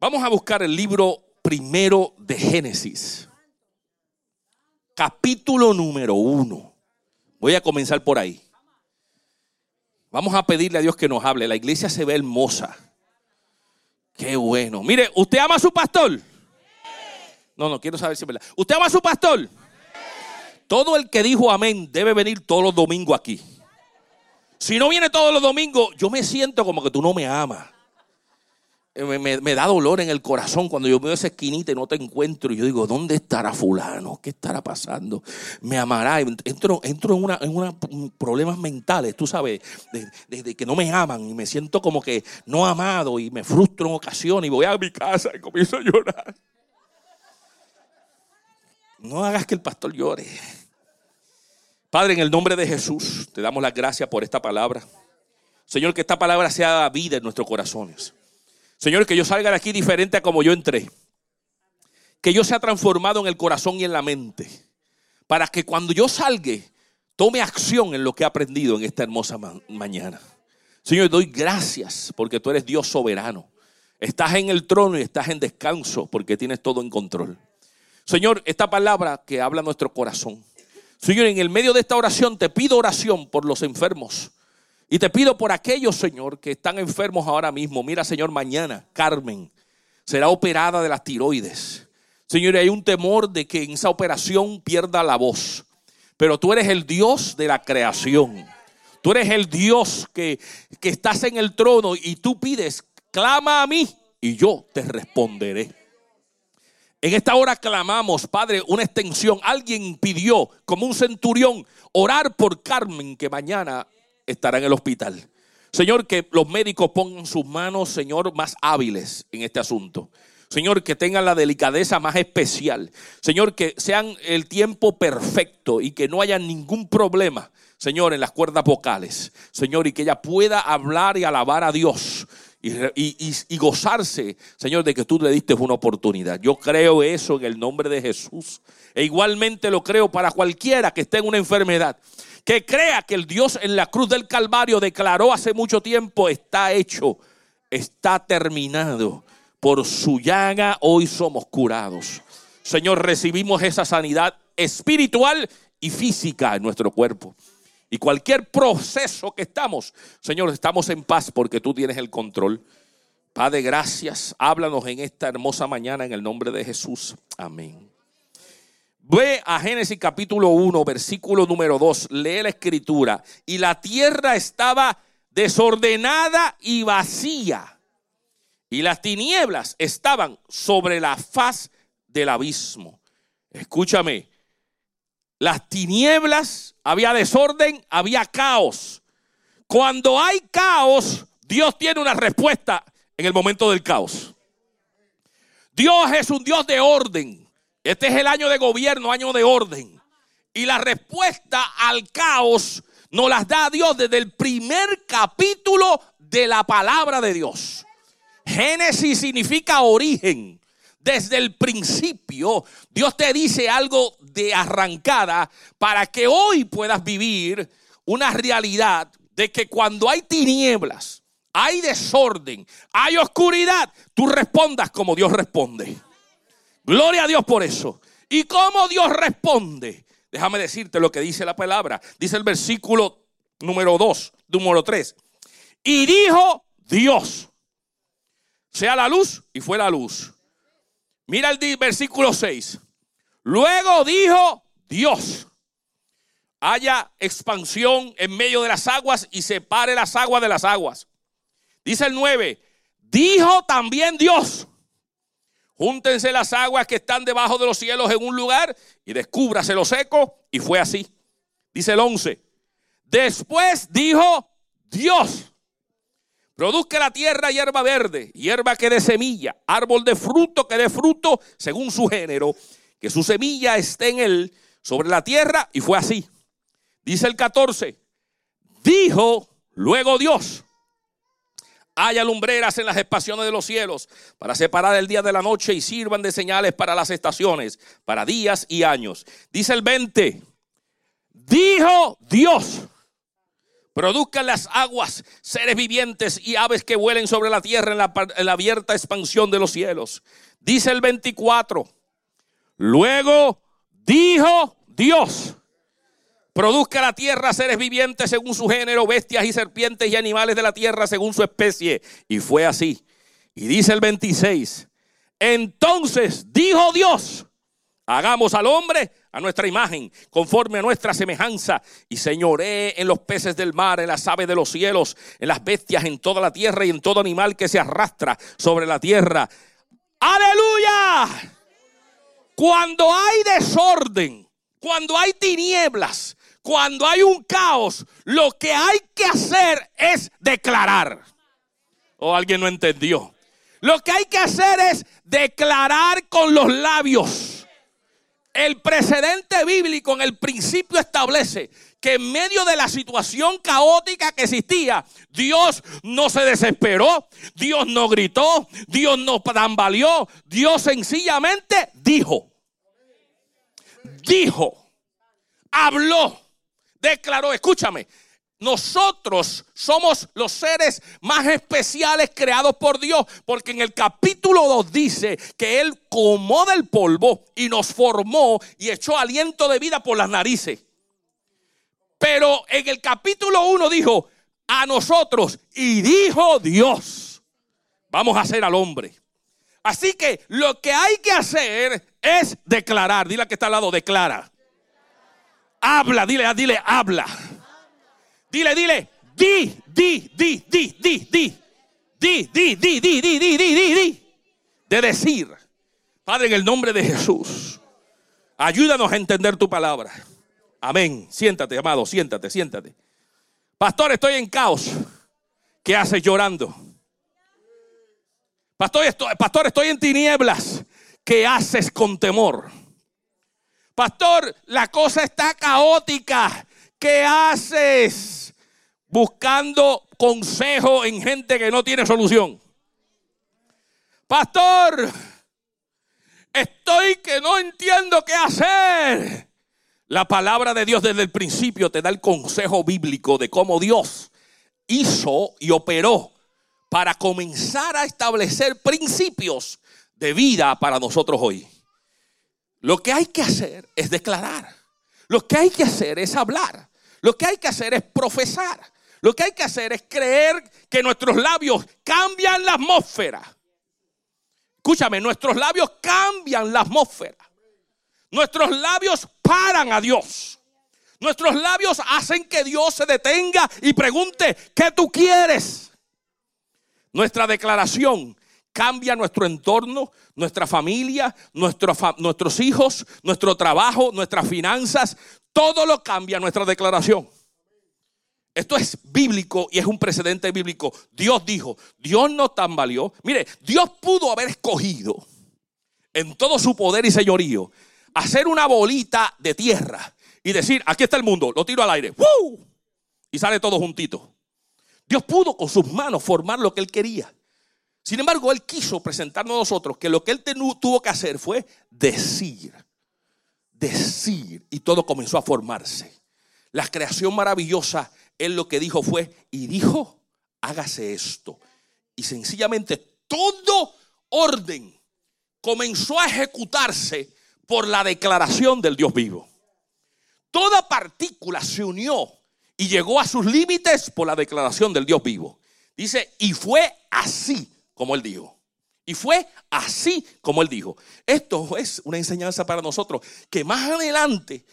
Vamos a buscar el libro primero de Génesis. Capítulo número uno. Voy a comenzar por ahí. Vamos a pedirle a Dios que nos hable. La iglesia se ve hermosa. Qué bueno. Mire, ¿usted ama a su pastor? No, no, quiero saber si es verdad. ¿Usted ama a su pastor? Todo el que dijo amén debe venir todos los domingos aquí. Si no viene todos los domingos, yo me siento como que tú no me amas. Me, da dolor en el corazón cuando yo veo esa esquinita y no te encuentro. Y yo digo, ¿dónde estará fulano? ¿Qué estará pasando? ¿Me amará? Entro, entro en, una, en problemas mentales, tú sabes, desde que no me aman y me siento como que no amado y me frustro en ocasiones y voy a mi casa y comienzo a llorar. No hagas que el pastor llore. Padre, en el nombre de Jesús, te damos las gracias por esta palabra. Señor, que esta palabra sea vida en nuestros corazones. Señor, que yo salga de aquí diferente a como yo entré. Que yo sea transformado en el corazón y en la mente. Para que cuando yo salga, tome acción en lo que he aprendido en esta hermosa mañana. Señor, doy gracias porque tú eres Dios soberano. Estás en el trono y estás en descanso porque tienes todo en control. Señor, esta palabra que habla nuestro corazón. Señor, en el medio de esta oración te pido oración por los enfermos y te pido por aquellos, Señor, que están enfermos ahora mismo. Mira, Señor, mañana Carmen será operada de las tiroides. Señor, hay un temor de que en esa operación pierda la voz. Pero tú eres el Dios de la creación. Tú eres el Dios que, que estás en el trono y tú pides, clama a mí y yo te responderé. En esta hora clamamos, Padre, una extensión. Alguien pidió, como un centurión, orar por Carmen, que mañana estará en el hospital. Señor, que los médicos pongan sus manos, Señor, más hábiles en este asunto. Señor, que tengan la delicadeza más especial. Señor, que sean el tiempo perfecto y que no haya ningún problema, Señor, en las cuerdas vocales. Señor, y que ella pueda hablar y alabar a Dios. Y, gozarse, Señor, de que tú le diste una oportunidad. Yo creo eso en el nombre de Jesús. E igualmente lo creo para cualquiera que esté en una enfermedad que crea que el Dios en la cruz del Calvario declaró hace mucho tiempo, está hecho, está terminado. Por su llaga hoy somos curados. Señor, recibimos esa sanidad espiritual y física en nuestro cuerpo. Y cualquier proceso que estamos, Señor, estamos en paz porque tú tienes el control. Padre, gracias. Háblanos en esta hermosa mañana en el nombre de Jesús. Amén. Ve a Génesis capítulo 1, versículo número 2, lee la escritura. Y la tierra estaba desordenada y vacía. Y las tinieblas estaban sobre la faz del abismo. Escúchame, las tinieblas, había desorden, había caos. Cuando hay caos, Dios tiene una respuesta en el momento del caos. Dios es un Dios de orden. Este es el año de gobierno, año de orden. Y la respuesta al caos nos las da Dios desde el primer capítulo de la palabra de Dios. Génesis significa origen. Desde el principio, Dios te dice algo de arrancada para que hoy puedas vivir una realidad de que cuando hay tinieblas, hay desorden, hay oscuridad, tú respondas como Dios responde. Gloria a Dios por eso. ¿Y cómo Dios responde? Déjame decirte lo que dice la palabra. Dice el versículo número 2, número 3. Y dijo Dios, sea la luz y fue la luz. Mira el versículo 6. Luego dijo Dios, haya expansión en medio de las aguas y separe las aguas de las aguas. Dice el 9, dijo también Dios, Júntense las aguas que están debajo de los cielos en un lugar y descúbrase lo seco. Y fue así. Dice el 11. Después dijo Dios. Produzca la tierra hierba verde, hierba que dé semilla, árbol de fruto que dé fruto según su género, que su semilla esté en él sobre la tierra. Y fue así. Dice el 14. Dijo luego Dios. Haya lumbreras en las espaciones de los cielos para separar el día de la noche y sirvan de señales para las estaciones, para días y años. Dice el 20, dijo Dios, Produzcan las aguas seres vivientes y aves que vuelen sobre la tierra en la, en la abierta expansión de los cielos. Dice el 24. Luego dijo Dios. Produzca la tierra seres vivientes según su género, bestias y serpientes y animales de la tierra según su especie. Y fue así. Y dice el 26. Entonces dijo Dios, hagamos al hombre a nuestra imagen, conforme a nuestra semejanza, y señoree en los peces del mar, en las aves de los cielos, en las bestias, en toda la tierra y en todo animal que se arrastra sobre la tierra. Aleluya. Cuando hay desorden, cuando hay tinieblas, cuando hay un caos, lo que hay que hacer es declarar. O oh, alguien no entendió. Lo que hay que hacer es declarar con los labios. El precedente bíblico en el principio establece que en medio de la situación caótica que existía, Dios no se desesperó, Dios no gritó, Dios no tambaleó, Dios sencillamente dijo. Dijo, habló declaró, escúchame, nosotros somos los seres más especiales creados por Dios, porque en el capítulo 2 dice que Él comó del polvo y nos formó y echó aliento de vida por las narices. Pero en el capítulo 1 dijo, a nosotros, y dijo Dios, vamos a hacer al hombre. Así que lo que hay que hacer es declarar, dile que está al lado, declara. Habla, dile, dile, habla. Dile, dile, di, di, di, di, di, di. Di, di, di, di, di, di, di, di, di. De decir. Padre, en el nombre de Jesús, ayúdanos a entender tu palabra. Amén. Siéntate, amado, siéntate, siéntate. Pastor, estoy en caos. ¿Qué haces llorando? Pastor, estoy, pastor, estoy en tinieblas. ¿Qué haces con temor? Pastor, la cosa está caótica. ¿Qué haces? Buscando consejo en gente que no tiene solución. Pastor, estoy que no entiendo qué hacer. La palabra de Dios desde el principio te da el consejo bíblico de cómo Dios hizo y operó para comenzar a establecer principios de vida para nosotros hoy. Lo que hay que hacer es declarar. Lo que hay que hacer es hablar. Lo que hay que hacer es profesar. Lo que hay que hacer es creer que nuestros labios cambian la atmósfera. Escúchame, nuestros labios cambian la atmósfera. Nuestros labios paran a Dios. Nuestros labios hacen que Dios se detenga y pregunte, ¿qué tú quieres? Nuestra declaración cambia nuestro entorno, nuestra familia, nuestros hijos, nuestro trabajo, nuestras finanzas. Todo lo cambia nuestra declaración. Esto es bíblico y es un precedente bíblico. Dios dijo, Dios no tambaleó. Mire, Dios pudo haber escogido en todo su poder y señorío hacer una bolita de tierra y decir, aquí está el mundo, lo tiro al aire. Y sale todo juntito. Dios pudo con sus manos formar lo que él quería. Sin embargo, Él quiso presentarnos a nosotros que lo que Él tuvo que hacer fue decir, decir, y todo comenzó a formarse. La creación maravillosa, Él lo que dijo fue, y dijo, hágase esto. Y sencillamente todo orden comenzó a ejecutarse por la declaración del Dios vivo. Toda partícula se unió y llegó a sus límites por la declaración del Dios vivo. Dice, y fue así como él dijo. Y fue así como él dijo. Esto es una enseñanza para nosotros que más adelante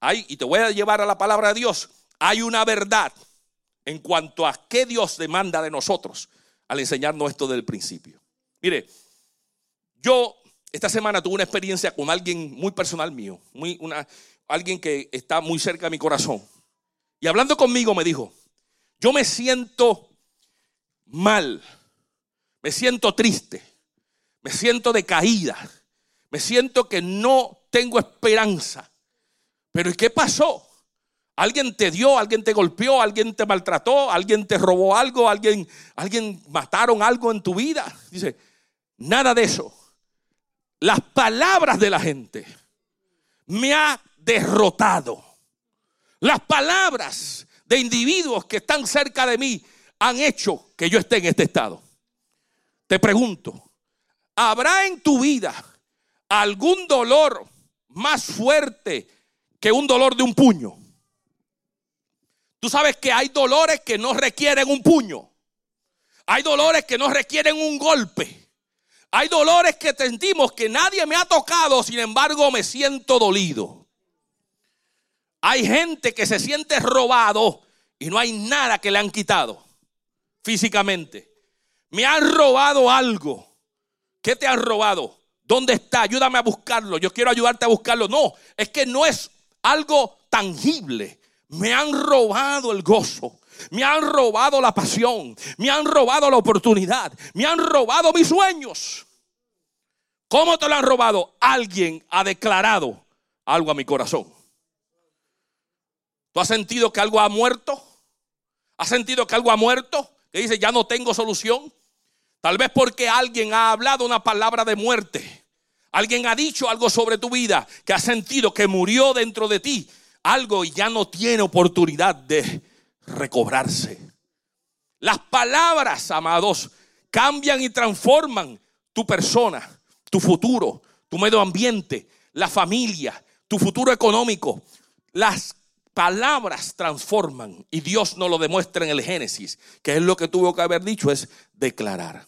hay, y te voy a llevar a la palabra de Dios, hay una verdad en cuanto a qué Dios demanda de nosotros al enseñarnos esto del principio. Mire, yo esta semana tuve una experiencia con alguien muy personal mío, muy una, alguien que está muy cerca de mi corazón. Y hablando conmigo me dijo, yo me siento mal me siento triste, me siento decaída, me siento que no tengo esperanza. Pero ¿y qué pasó? Alguien te dio, alguien te golpeó, alguien te maltrató, alguien te robó algo, alguien, alguien mataron algo en tu vida. Dice, nada de eso. Las palabras de la gente me ha derrotado. Las palabras de individuos que están cerca de mí han hecho que yo esté en este estado. Te pregunto, ¿habrá en tu vida algún dolor más fuerte que un dolor de un puño? Tú sabes que hay dolores que no requieren un puño. Hay dolores que no requieren un golpe. Hay dolores que sentimos que nadie me ha tocado, sin embargo me siento dolido. Hay gente que se siente robado y no hay nada que le han quitado físicamente. Me han robado algo. ¿Qué te han robado? ¿Dónde está? Ayúdame a buscarlo. Yo quiero ayudarte a buscarlo. No, es que no es algo tangible. Me han robado el gozo. Me han robado la pasión. Me han robado la oportunidad. Me han robado mis sueños. ¿Cómo te lo han robado? Alguien ha declarado algo a mi corazón. ¿Tú has sentido que algo ha muerto? ¿Has sentido que algo ha muerto? Que dice, ya no tengo solución. Tal vez porque alguien ha hablado una palabra de muerte. Alguien ha dicho algo sobre tu vida que has sentido que murió dentro de ti. Algo y ya no tiene oportunidad de recobrarse. Las palabras, amados, cambian y transforman tu persona, tu futuro, tu medio ambiente, la familia, tu futuro económico. Las palabras transforman y Dios nos lo demuestra en el Génesis, que es lo que tuvo que haber dicho, es declarar.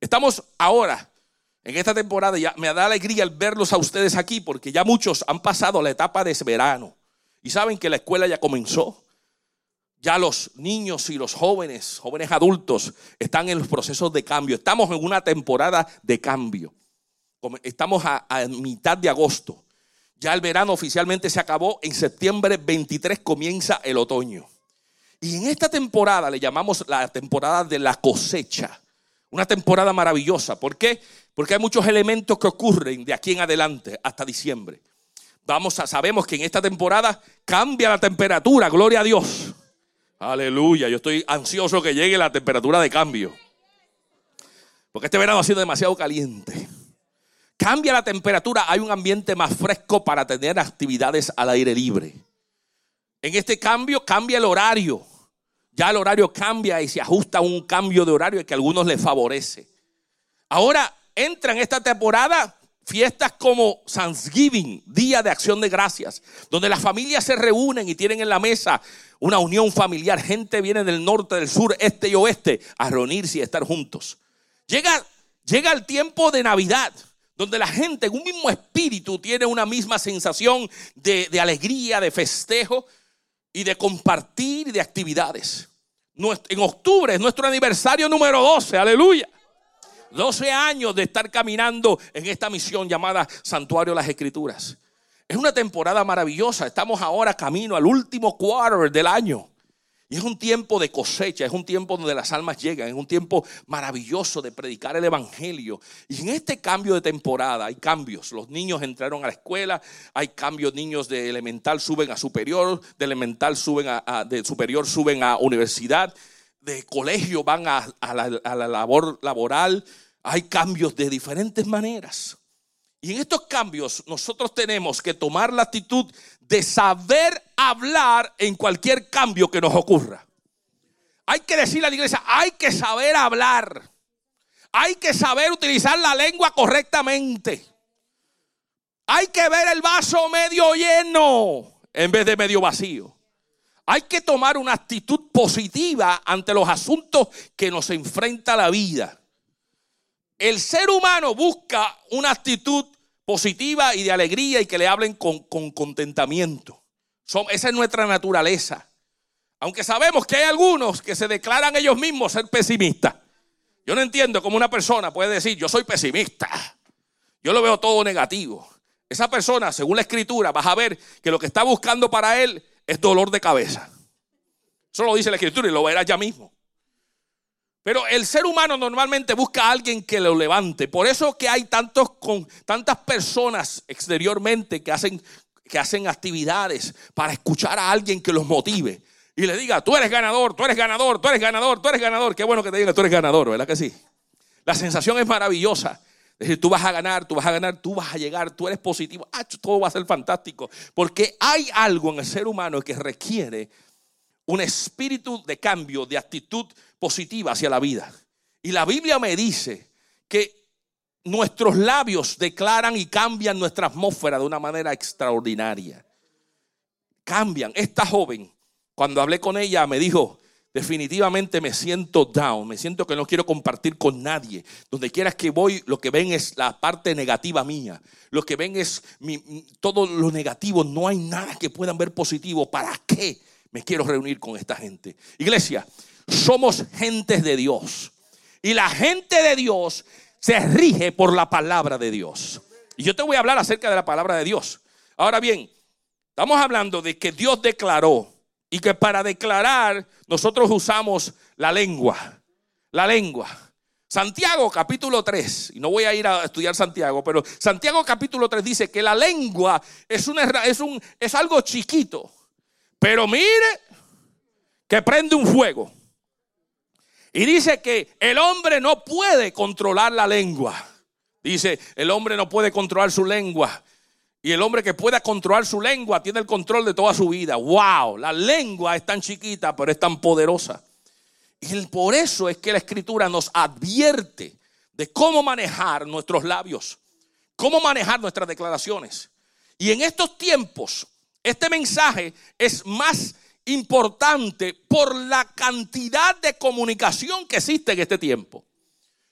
Estamos ahora en esta temporada, ya me da alegría el verlos a ustedes aquí, porque ya muchos han pasado la etapa de verano y saben que la escuela ya comenzó. Ya los niños y los jóvenes, jóvenes adultos, están en los procesos de cambio. Estamos en una temporada de cambio. Estamos a, a mitad de agosto. Ya el verano oficialmente se acabó. En septiembre 23 comienza el otoño. Y en esta temporada le llamamos la temporada de la cosecha. Una temporada maravillosa. ¿Por qué? Porque hay muchos elementos que ocurren de aquí en adelante hasta diciembre. Vamos a, sabemos que en esta temporada cambia la temperatura, gloria a Dios. Aleluya, yo estoy ansioso que llegue la temperatura de cambio. Porque este verano ha sido demasiado caliente. Cambia la temperatura, hay un ambiente más fresco para tener actividades al aire libre. En este cambio cambia el horario. Ya el horario cambia y se ajusta a un cambio de horario que a algunos les favorece. Ahora entra en esta temporada fiestas como Thanksgiving, Día de Acción de Gracias, donde las familias se reúnen y tienen en la mesa una unión familiar. Gente viene del norte, del sur, este y oeste a reunirse y estar juntos. Llega, llega el tiempo de Navidad donde la gente en un mismo espíritu tiene una misma sensación de, alegría, de festejo y de compartir de actividades. En octubre es nuestro aniversario número 12, aleluya. 12 años de estar caminando en esta misión llamada Santuario de las Escrituras. Es una temporada maravillosa. Estamos ahora camino al último quarter del año. Y es un tiempo de cosecha, es un tiempo donde las almas llegan, es un tiempo maravilloso de predicar el Evangelio. Y en este cambio de temporada hay cambios. Los niños entraron a la escuela, hay cambios, niños de elemental suben a superior, de elemental suben a, de superior suben a universidad, de colegio van a, a la labor laboral. Hay cambios de diferentes maneras. Y en estos cambios nosotros tenemos que tomar la actitud de saber hablar en cualquier cambio que nos ocurra. Hay que decirle a la iglesia, hay que saber hablar. Hay que saber utilizar la lengua correctamente. Hay que ver el vaso medio lleno en vez de medio vacío. Hay que tomar una actitud positiva ante los asuntos que nos enfrenta la vida. El ser humano busca una actitud positiva y de alegría y que le hablen con, contentamiento. Son, esa es nuestra naturaleza. Aunque sabemos que hay algunos que se declaran ellos mismos ser pesimistas. Yo no entiendo cómo una persona puede decir, yo soy pesimista. Yo lo veo todo negativo. Esa persona, según la escritura, vas a ver que lo que está buscando para él es dolor de cabeza. Eso lo dice la escritura y lo verás ya mismo. Pero el ser humano normalmente busca a alguien que lo levante. Por eso que hay tantos, con, tantas personas exteriormente que hacen, que hacen actividades para escuchar a alguien que los motive. Y le diga, tú eres ganador, tú eres ganador, tú eres ganador, tú eres ganador. Qué bueno que te diga, tú eres ganador, ¿verdad que sí? La sensación es maravillosa. Es decir, tú vas a ganar, tú vas a ganar, tú vas a llegar, tú eres positivo. Ah, todo va a ser fantástico. Porque hay algo en el ser humano que requiere un espíritu de cambio, de actitud positiva hacia la vida. Y la Biblia me dice que nuestros labios declaran y cambian nuestra atmósfera de una manera extraordinaria. Cambian. Esta joven, cuando hablé con ella, me dijo, definitivamente me siento down, me siento que no quiero compartir con nadie. Donde quieras que voy, lo que ven es la parte negativa mía. Lo que ven es todo lo negativo. No hay nada que puedan ver positivo. ¿Para qué me quiero reunir con esta gente? Iglesia, somos gentes de Dios. Y la gente de Dios se rige por la palabra de Dios. Y yo te voy a hablar acerca de la palabra de Dios. Ahora bien, estamos hablando de que Dios declaró y que para declarar nosotros usamos la lengua. La lengua. Santiago capítulo 3, y no voy a ir a estudiar Santiago, pero Santiago capítulo 3 dice que la lengua es, un, es, un, es algo chiquito, pero mire que prende un fuego. Y dice que el hombre no puede controlar la lengua. Dice, el hombre no puede controlar su lengua. Y el hombre que pueda controlar su lengua tiene el control de toda su vida. ¡Wow! La lengua es tan chiquita, pero es tan poderosa. Y por eso es que la escritura nos advierte de cómo manejar nuestros labios, cómo manejar nuestras declaraciones. Y en estos tiempos, este mensaje es más importante por la cantidad de comunicación que existe en este tiempo.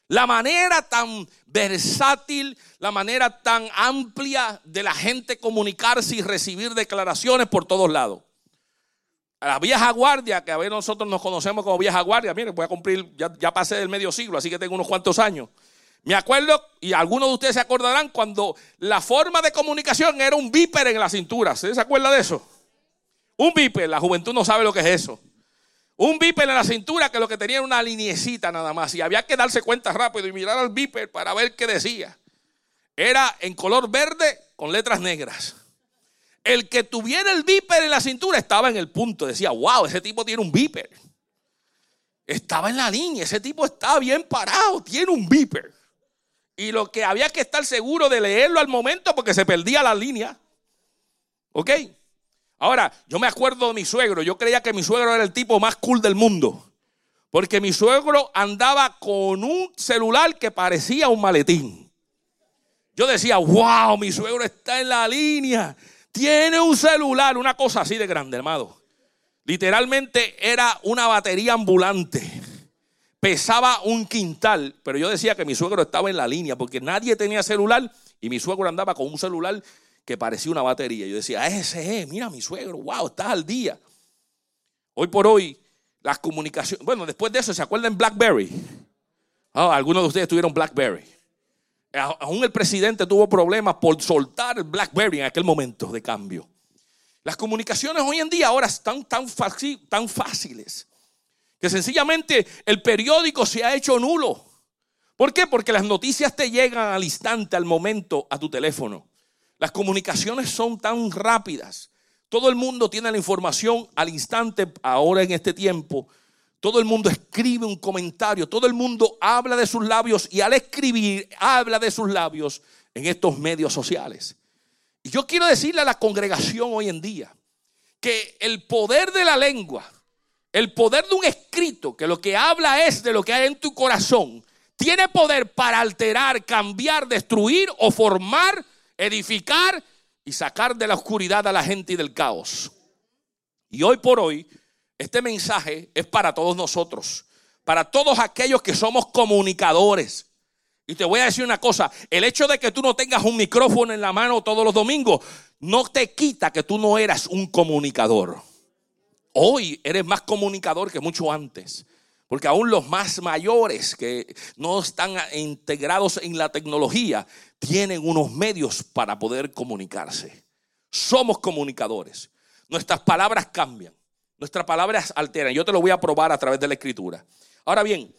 La manera tan versátil, la manera tan amplia de la gente comunicarse y recibir declaraciones por todos lados. la vieja guardia, que a ver nosotros nos conocemos como vieja guardia, miren, voy a cumplir, ya, ya pasé del medio siglo, así que tengo unos cuantos años. Me acuerdo, y algunos de ustedes se acordarán, cuando la forma de comunicación era un viper en la cintura. ¿Se acuerda de eso? Un viper, la juventud no sabe lo que es eso. Un viper en la cintura que lo que tenía era una liniecita nada más. Y había que darse cuenta rápido y mirar al viper para ver qué decía. Era en color verde con letras negras. El que tuviera el viper en la cintura estaba en el punto. Decía, wow, ese tipo tiene un viper. Estaba en la línea. Ese tipo está bien parado. Tiene un viper. Y lo que había que estar seguro de leerlo al momento porque se perdía la línea. ¿Ok? Ahora, yo me acuerdo de mi suegro. Yo creía que mi suegro era el tipo más cool del mundo. Porque mi suegro andaba con un celular que parecía un maletín. Yo decía, wow, mi suegro está en la línea. Tiene un celular, una cosa así de grande, hermano. Literalmente era una batería ambulante. Pesaba un quintal, pero yo decía que mi suegro estaba en la línea porque nadie tenía celular y mi suegro andaba con un celular que parecía una batería. Yo decía, ese es, mira mi suegro, wow, estás al día. Hoy por hoy, las comunicaciones, bueno, después de eso, ¿se acuerdan Blackberry? Ah, algunos de ustedes tuvieron Blackberry. Aún el presidente tuvo problemas por soltar Blackberry en aquel momento de cambio. Las comunicaciones hoy en día ahora están tan fáciles que sencillamente el periódico se ha hecho nulo. ¿Por qué? Porque las noticias te llegan al instante, al momento, a tu teléfono. Las comunicaciones son tan rápidas. Todo el mundo tiene la información al instante, ahora en este tiempo. Todo el mundo escribe un comentario, todo el mundo habla de sus labios y al escribir habla de sus labios en estos medios sociales. Y yo quiero decirle a la congregación hoy en día que el poder de la lengua, el poder de un escrito, que lo que habla es de lo que hay en tu corazón, tiene poder para alterar, cambiar, destruir o formar edificar y sacar de la oscuridad a la gente y del caos. Y hoy por hoy, este mensaje es para todos nosotros, para todos aquellos que somos comunicadores. Y te voy a decir una cosa, el hecho de que tú no tengas un micrófono en la mano todos los domingos, no te quita que tú no eras un comunicador. Hoy eres más comunicador que mucho antes. Porque aún los más mayores que no están integrados en la tecnología tienen unos medios para poder comunicarse. Somos comunicadores. Nuestras palabras cambian. Nuestras palabras alteran. Yo te lo voy a probar a través de la escritura. Ahora bien,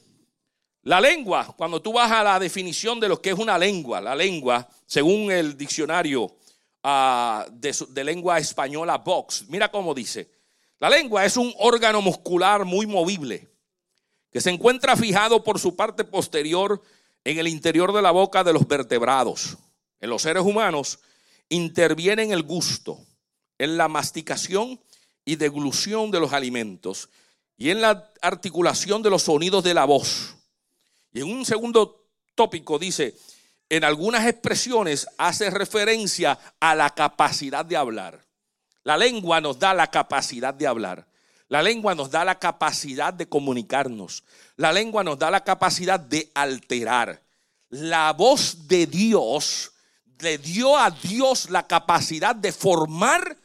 la lengua, cuando tú vas a la definición de lo que es una lengua, la lengua, según el diccionario ah, de, de lengua española Vox, mira cómo dice. La lengua es un órgano muscular muy movible que se encuentra fijado por su parte posterior en el interior de la boca de los vertebrados. En los seres humanos interviene en el gusto, en la masticación y deglución de los alimentos, y en la articulación de los sonidos de la voz. Y en un segundo tópico dice, en algunas expresiones hace referencia a la capacidad de hablar. La lengua nos da la capacidad de hablar. La lengua nos da la capacidad de comunicarnos. La lengua nos da la capacidad de alterar. La voz de Dios le dio a Dios la capacidad de formar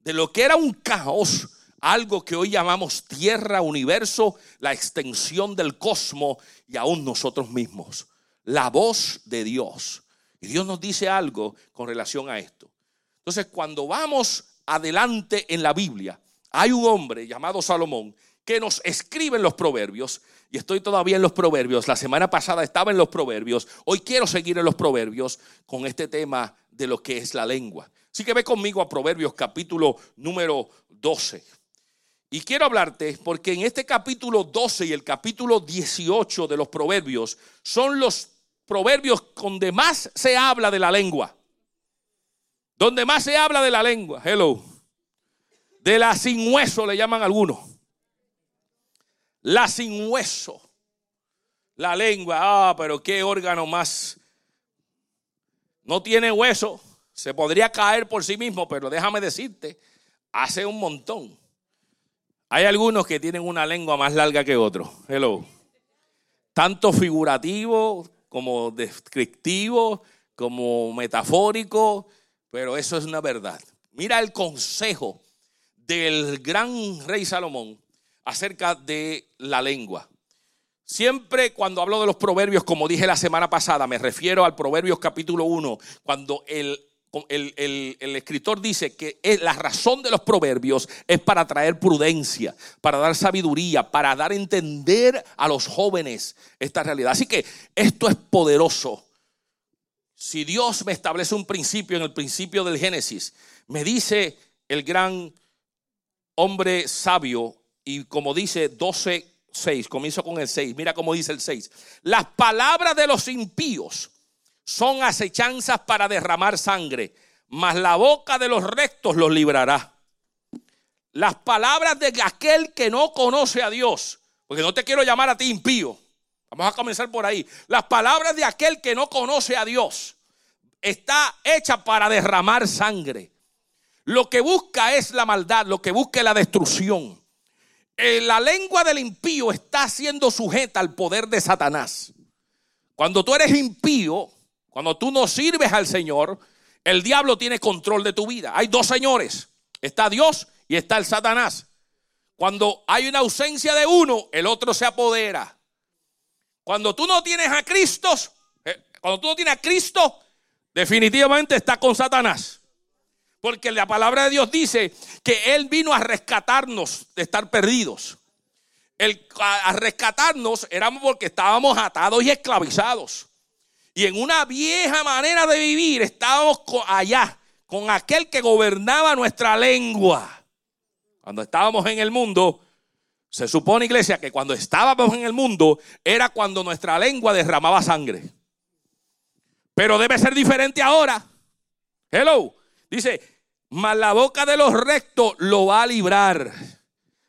de lo que era un caos algo que hoy llamamos tierra, universo, la extensión del cosmos y aún nosotros mismos. La voz de Dios. Y Dios nos dice algo con relación a esto. Entonces, cuando vamos adelante en la Biblia, hay un hombre llamado Salomón que nos escribe en los proverbios, y estoy todavía en los proverbios, la semana pasada estaba en los proverbios, hoy quiero seguir en los proverbios con este tema de lo que es la lengua. Así que ve conmigo a Proverbios capítulo número 12. Y quiero hablarte porque en este capítulo 12 y el capítulo 18 de los proverbios son los proverbios donde más se habla de la lengua. Donde más se habla de la lengua. Hello. De la sin hueso le llaman algunos. La sin hueso. La lengua. Ah, pero qué órgano más. No tiene hueso. Se podría caer por sí mismo, pero déjame decirte, hace un montón. Hay algunos que tienen una lengua más larga que otros. Hello. Tanto figurativo como descriptivo, como metafórico, pero eso es una verdad. Mira el consejo del gran rey Salomón acerca de la lengua. Siempre cuando hablo de los proverbios, como dije la semana pasada, me refiero al Proverbios capítulo 1, cuando el el, escritor dice que la razón de los proverbios es para traer prudencia, para dar sabiduría, para dar a entender a los jóvenes esta realidad. Así que esto es poderoso. Si Dios me establece un principio en el principio del Génesis, me dice el gran hombre sabio, y como dice 12, 6, comienzo con el 6, mira cómo dice el 6, las palabras de los impíos son acechanzas para derramar sangre, mas la boca de los rectos los librará. Las palabras de aquel que no conoce a Dios, porque no te quiero llamar a ti impío. Vamos a comenzar por ahí. Las palabras de aquel que no conoce a Dios está hecha para derramar sangre. Lo que busca es la maldad, lo que busca es la destrucción. Eh, la lengua del impío está siendo sujeta al poder de Satanás. Cuando tú eres impío, cuando tú no sirves al Señor, el diablo tiene control de tu vida. Hay dos señores. Está Dios y está el Satanás. Cuando hay una ausencia de uno, el otro se apodera. Cuando tú no tienes a Cristo, eh, cuando tú no tienes a Cristo, definitivamente está con Satanás. Porque la palabra de Dios dice que Él vino a rescatarnos de estar perdidos. El, a rescatarnos éramos porque estábamos atados y esclavizados. Y en una vieja manera de vivir estábamos allá con aquel que gobernaba nuestra lengua. Cuando estábamos en el mundo, se supone, iglesia, que cuando estábamos en el mundo era cuando nuestra lengua derramaba sangre. Pero debe ser diferente ahora. Hello. Dice, mas la boca de los rectos lo va a librar.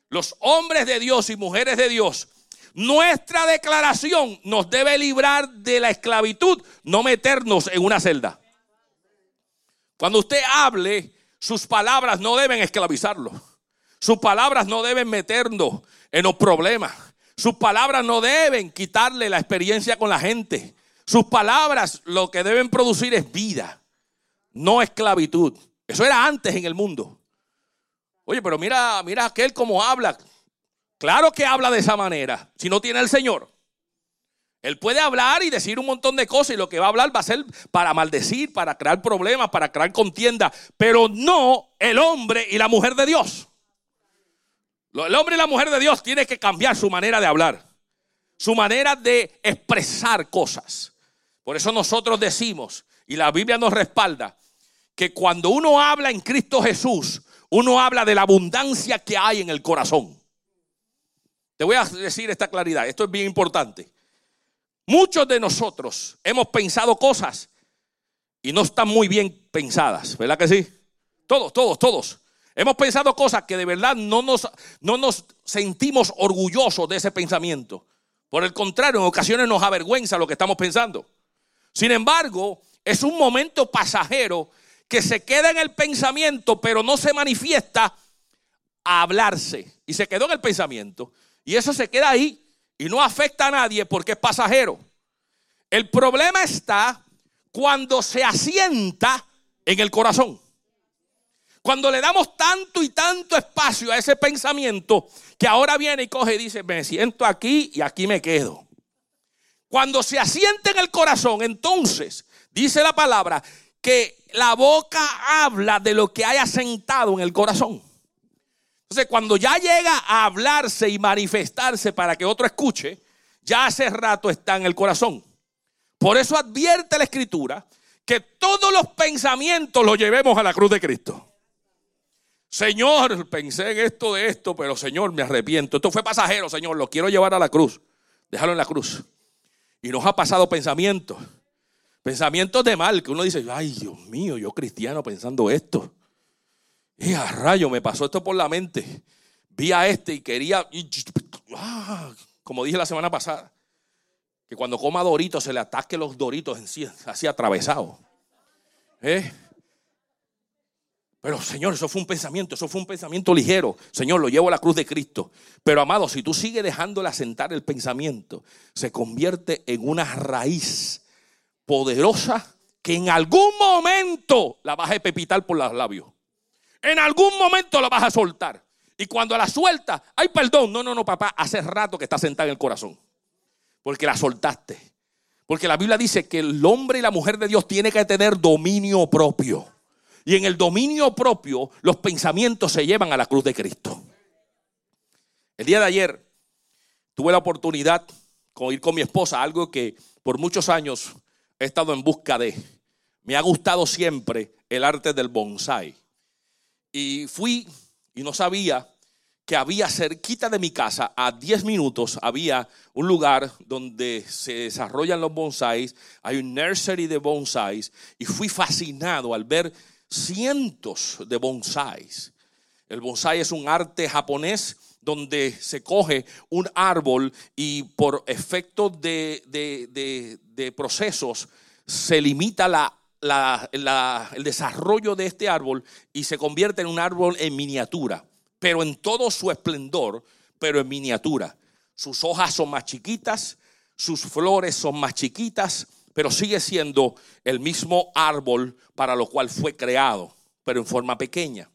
Los hombres de Dios y mujeres de Dios nuestra declaración nos debe librar de la esclavitud, no meternos en una celda. Cuando usted hable, sus palabras no deben esclavizarlo. Sus palabras no deben meternos en los problemas. Sus palabras no deben quitarle la experiencia con la gente. Sus palabras lo que deben producir es vida, no esclavitud. Eso era antes en el mundo. Oye, pero mira, mira aquel como habla. Claro que habla de esa manera, si no tiene el Señor. Él puede hablar y decir un montón de cosas y lo que va a hablar va a ser para maldecir, para crear problemas, para crear contienda, pero no el hombre y la mujer de Dios. El hombre y la mujer de Dios tienen que cambiar su manera de hablar, su manera de expresar cosas. Por eso nosotros decimos, y la Biblia nos respalda, que cuando uno habla en Cristo Jesús, uno habla de la abundancia que hay en el corazón. Te voy a decir esta claridad, esto es bien importante. Muchos de nosotros hemos pensado cosas y no están muy bien pensadas, ¿verdad que sí? Todos, todos, todos. Hemos pensado cosas que de verdad no nos, no nos sentimos orgullosos de ese pensamiento. Por el contrario, en ocasiones nos avergüenza lo que estamos pensando. Sin embargo, es un momento pasajero que se queda en el pensamiento, pero no se manifiesta a hablarse. Y se quedó en el pensamiento. Y eso se queda ahí y no afecta a nadie porque es pasajero. El problema está cuando se asienta en el corazón. Cuando le damos tanto y tanto espacio a ese pensamiento que ahora viene y coge y dice, me siento aquí y aquí me quedo. Cuando se asienta en el corazón, entonces dice la palabra que la boca habla de lo que haya sentado en el corazón. Entonces, cuando ya llega a hablarse y manifestarse para que otro escuche, ya hace rato está en el corazón. Por eso advierte la escritura que todos los pensamientos los llevemos a la cruz de Cristo. Señor, pensé en esto de esto, pero Señor, me arrepiento. Esto fue pasajero, Señor, lo quiero llevar a la cruz. Déjalo en la cruz. Y nos ha pasado pensamientos. Pensamientos de mal, que uno dice, ay Dios mío, yo cristiano pensando esto. Y a rayo, me pasó esto por la mente. Vi a este y quería, ah, como dije la semana pasada, que cuando coma doritos se le ataque los doritos en sí, así atravesado. ¿Eh? Pero Señor, eso fue un pensamiento, eso fue un pensamiento ligero. Señor, lo llevo a la cruz de Cristo. Pero amado, si tú sigues dejándole asentar el pensamiento, se convierte en una raíz poderosa que en algún momento la vas a pepitar por los labios. En algún momento la vas a soltar. Y cuando la suelta, ay, perdón, no, no, no, papá, hace rato que está sentada en el corazón. Porque la soltaste. Porque la Biblia dice que el hombre y la mujer de Dios tiene que tener dominio propio. Y en el dominio propio, los pensamientos se llevan a la cruz de Cristo. El día de ayer tuve la oportunidad de ir con mi esposa, algo que por muchos años he estado en busca de. Me ha gustado siempre el arte del bonsai. Y fui y no sabía que había cerquita de mi casa, a 10 minutos, había un lugar donde se desarrollan los bonsais, hay un nursery de bonsais, y fui fascinado al ver cientos de bonsáis. El bonsai es un arte japonés donde se coge un árbol y por efecto de, procesos se limita el desarrollo de este árbol y se convierte en un árbol en miniatura, pero en todo su esplendor, pero en miniatura. Sus hojas son más chiquitas, sus flores son más chiquitas, pero sigue siendo el mismo árbol para lo cual fue creado, pero en forma pequeña.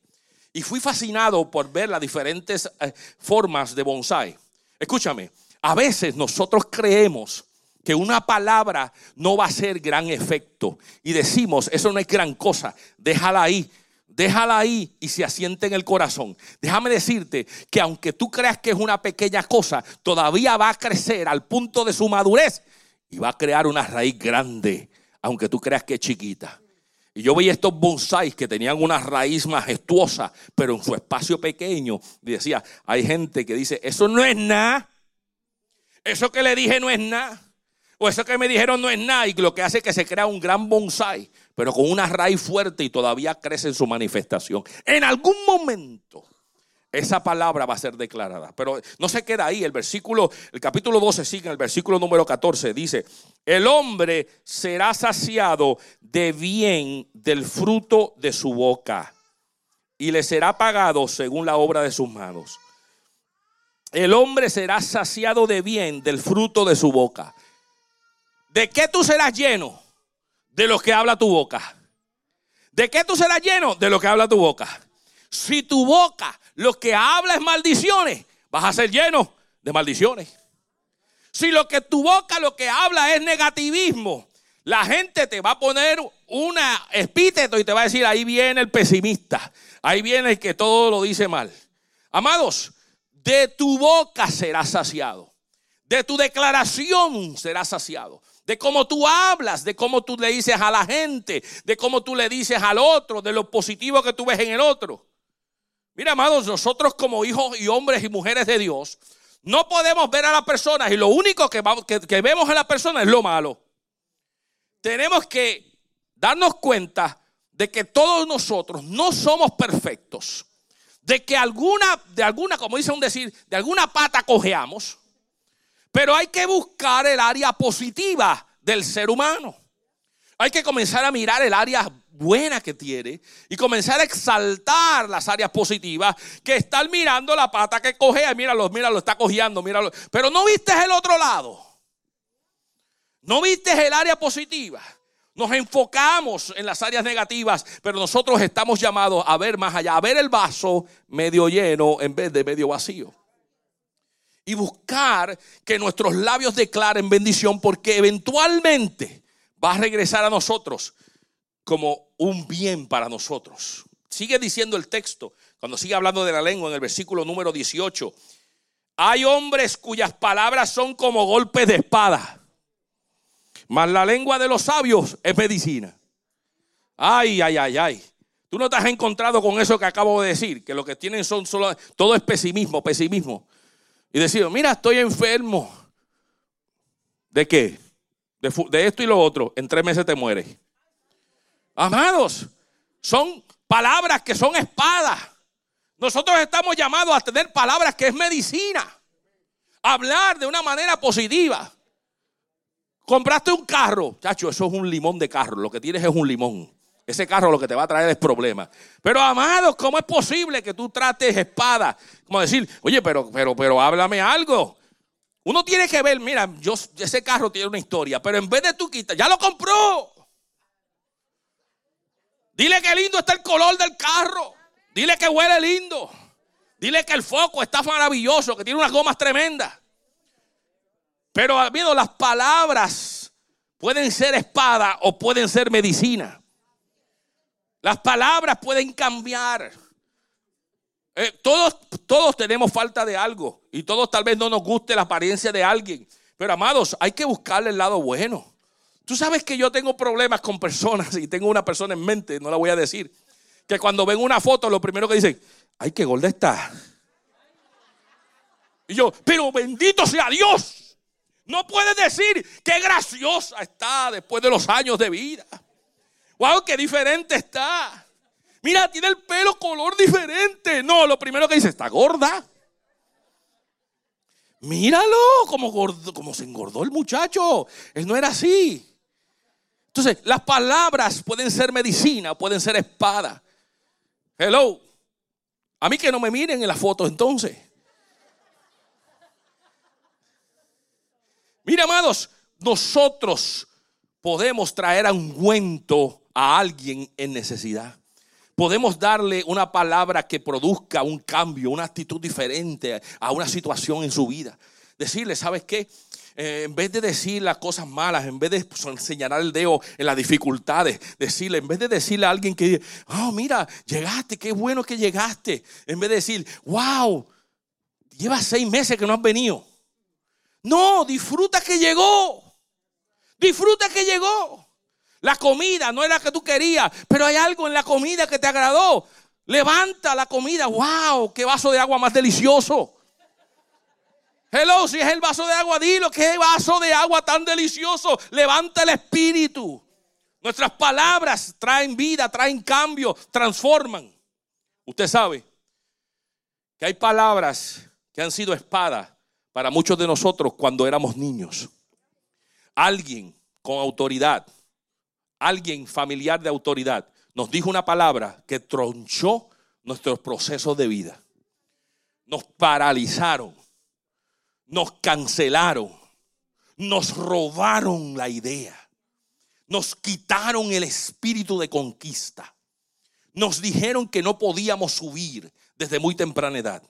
Y fui fascinado por ver las diferentes eh, formas de bonsai. Escúchame, a veces nosotros creemos que una palabra no va a ser gran efecto y decimos, eso no es gran cosa, déjala ahí, déjala ahí y se asiente en el corazón. Déjame decirte que aunque tú creas que es una pequeña cosa, todavía va a crecer al punto de su madurez y va a crear una raíz grande, aunque tú creas que es chiquita. Y yo veía estos bonsáis que tenían una raíz majestuosa, pero en su espacio pequeño. Y decía, hay gente que dice, eso no es nada. Eso que le dije no es nada. O eso que me dijeron no es nada. Y lo que hace es que se crea un gran bonsai, pero con una raíz fuerte y todavía crece en su manifestación. En algún momento esa palabra va a ser declarada. Pero no se queda ahí. El versículo, el capítulo 12 sigue en el versículo número 14. Dice, el hombre será saciado de bien del fruto de su boca y le será pagado según la obra de sus manos. El hombre será saciado de bien del fruto de su boca. ¿De qué tú serás lleno? De lo que habla tu boca. ¿De qué tú serás lleno? De lo que habla tu boca. Si tu boca lo que habla es maldiciones, vas a ser lleno de maldiciones. Si lo que tu boca lo que habla es negativismo, la gente te va a poner una epíteto y te va a decir, ahí viene el pesimista, ahí viene el que todo lo dice mal. Amados, de tu boca serás saciado, de tu declaración serás saciado, de cómo tú hablas, de cómo tú le dices a la gente, de cómo tú le dices al otro, de lo positivo que tú ves en el otro. Mira, amados, nosotros como hijos y hombres y mujeres de Dios, no podemos ver a las personas y lo único que, vemos en la persona es lo malo. Tenemos que darnos cuenta de que todos nosotros no somos perfectos. de que alguna, de alguna, como dice un decir, de alguna pata cojeamos, pero hay que buscar el área positiva del ser humano. Hay que comenzar a mirar el área buena que tiene y comenzar a exaltar las áreas positivas que estar mirando la pata que cojea. Míralo, míralo, está cojeando, míralo. Pero no viste el otro lado. No viste el área positiva. Nos enfocamos en las áreas negativas, pero nosotros estamos llamados a ver más allá, a ver el vaso medio lleno en vez de medio vacío. Y buscar que nuestros labios declaren bendición porque eventualmente va a regresar a nosotros como un bien para nosotros. Sigue diciendo el texto, cuando sigue hablando de la lengua en el versículo número 18. Hay hombres cuyas palabras son como golpes de espada mas la lengua de los sabios es medicina. Ay, ay, ay, ay. Tú no te has encontrado con eso que acabo de decir, que lo que tienen son solo, todo es pesimismo, pesimismo. Y decir, mira, estoy enfermo. ¿De qué? De, de esto y lo otro. En tres meses te mueres. Amados, son palabras que son espadas. Nosotros estamos llamados a tener palabras que es medicina. Hablar de una manera positiva. Compraste un carro, chacho, eso es un limón de carro. Lo que tienes es un limón. Ese carro lo que te va a traer es problemas. Pero amados, ¿cómo es posible que tú trates espada? Como decir, oye, pero, pero, pero háblame algo. Uno tiene que ver, mira, yo, ese carro tiene una historia, pero en vez de tú quitar, ya lo compró. Dile que lindo está el color del carro. Dile que huele lindo. Dile que el foco está maravilloso, que tiene unas gomas tremendas. Pero amigo, las palabras pueden ser espada o pueden ser medicina. Las palabras pueden cambiar. Eh, todos, todos tenemos falta de algo y todos tal vez no nos guste la apariencia de alguien. Pero amados, hay que buscarle el lado bueno. Tú sabes que yo tengo problemas con personas y tengo una persona en mente, no la voy a decir, que cuando ven una foto lo primero que dicen, ay, qué gorda está. Y yo, pero bendito sea Dios no puedes decir qué graciosa está después de los años de vida. Wow, qué diferente está. Mira, tiene el pelo color diferente. No, lo primero que dice, está gorda. Míralo, como, como se engordó el muchacho. Él no era así. Entonces, las palabras pueden ser medicina, pueden ser espada. Hello. A mí que no me miren en las fotos entonces. Mira, amados, nosotros podemos traer ungüento a alguien en necesidad. Podemos darle una palabra que produzca un cambio, una actitud diferente a una situación en su vida. Decirle, ¿sabes qué? Eh, en vez de decir las cosas malas, en vez de señalar el dedo en las dificultades, decirle, en vez de decirle a alguien que, oh, mira, llegaste, qué bueno que llegaste, en vez de decir, wow, lleva seis meses que no has venido. No, disfruta que llegó. Disfruta que llegó. La comida no era la que tú querías, pero hay algo en la comida que te agradó. Levanta la comida. ¡Wow! ¡Qué vaso de agua más delicioso! Hello, si es el vaso de agua, dilo, qué vaso de agua tan delicioso. Levanta el espíritu. Nuestras palabras traen vida, traen cambio, transforman. Usted sabe que hay palabras que han sido espadas para muchos de nosotros cuando éramos niños. Alguien con autoridad, alguien familiar de autoridad, nos dijo una palabra que tronchó nuestros procesos de vida. Nos paralizaron, nos cancelaron, nos robaron la idea, nos quitaron el espíritu de conquista, nos dijeron que no podíamos subir desde muy temprana edad.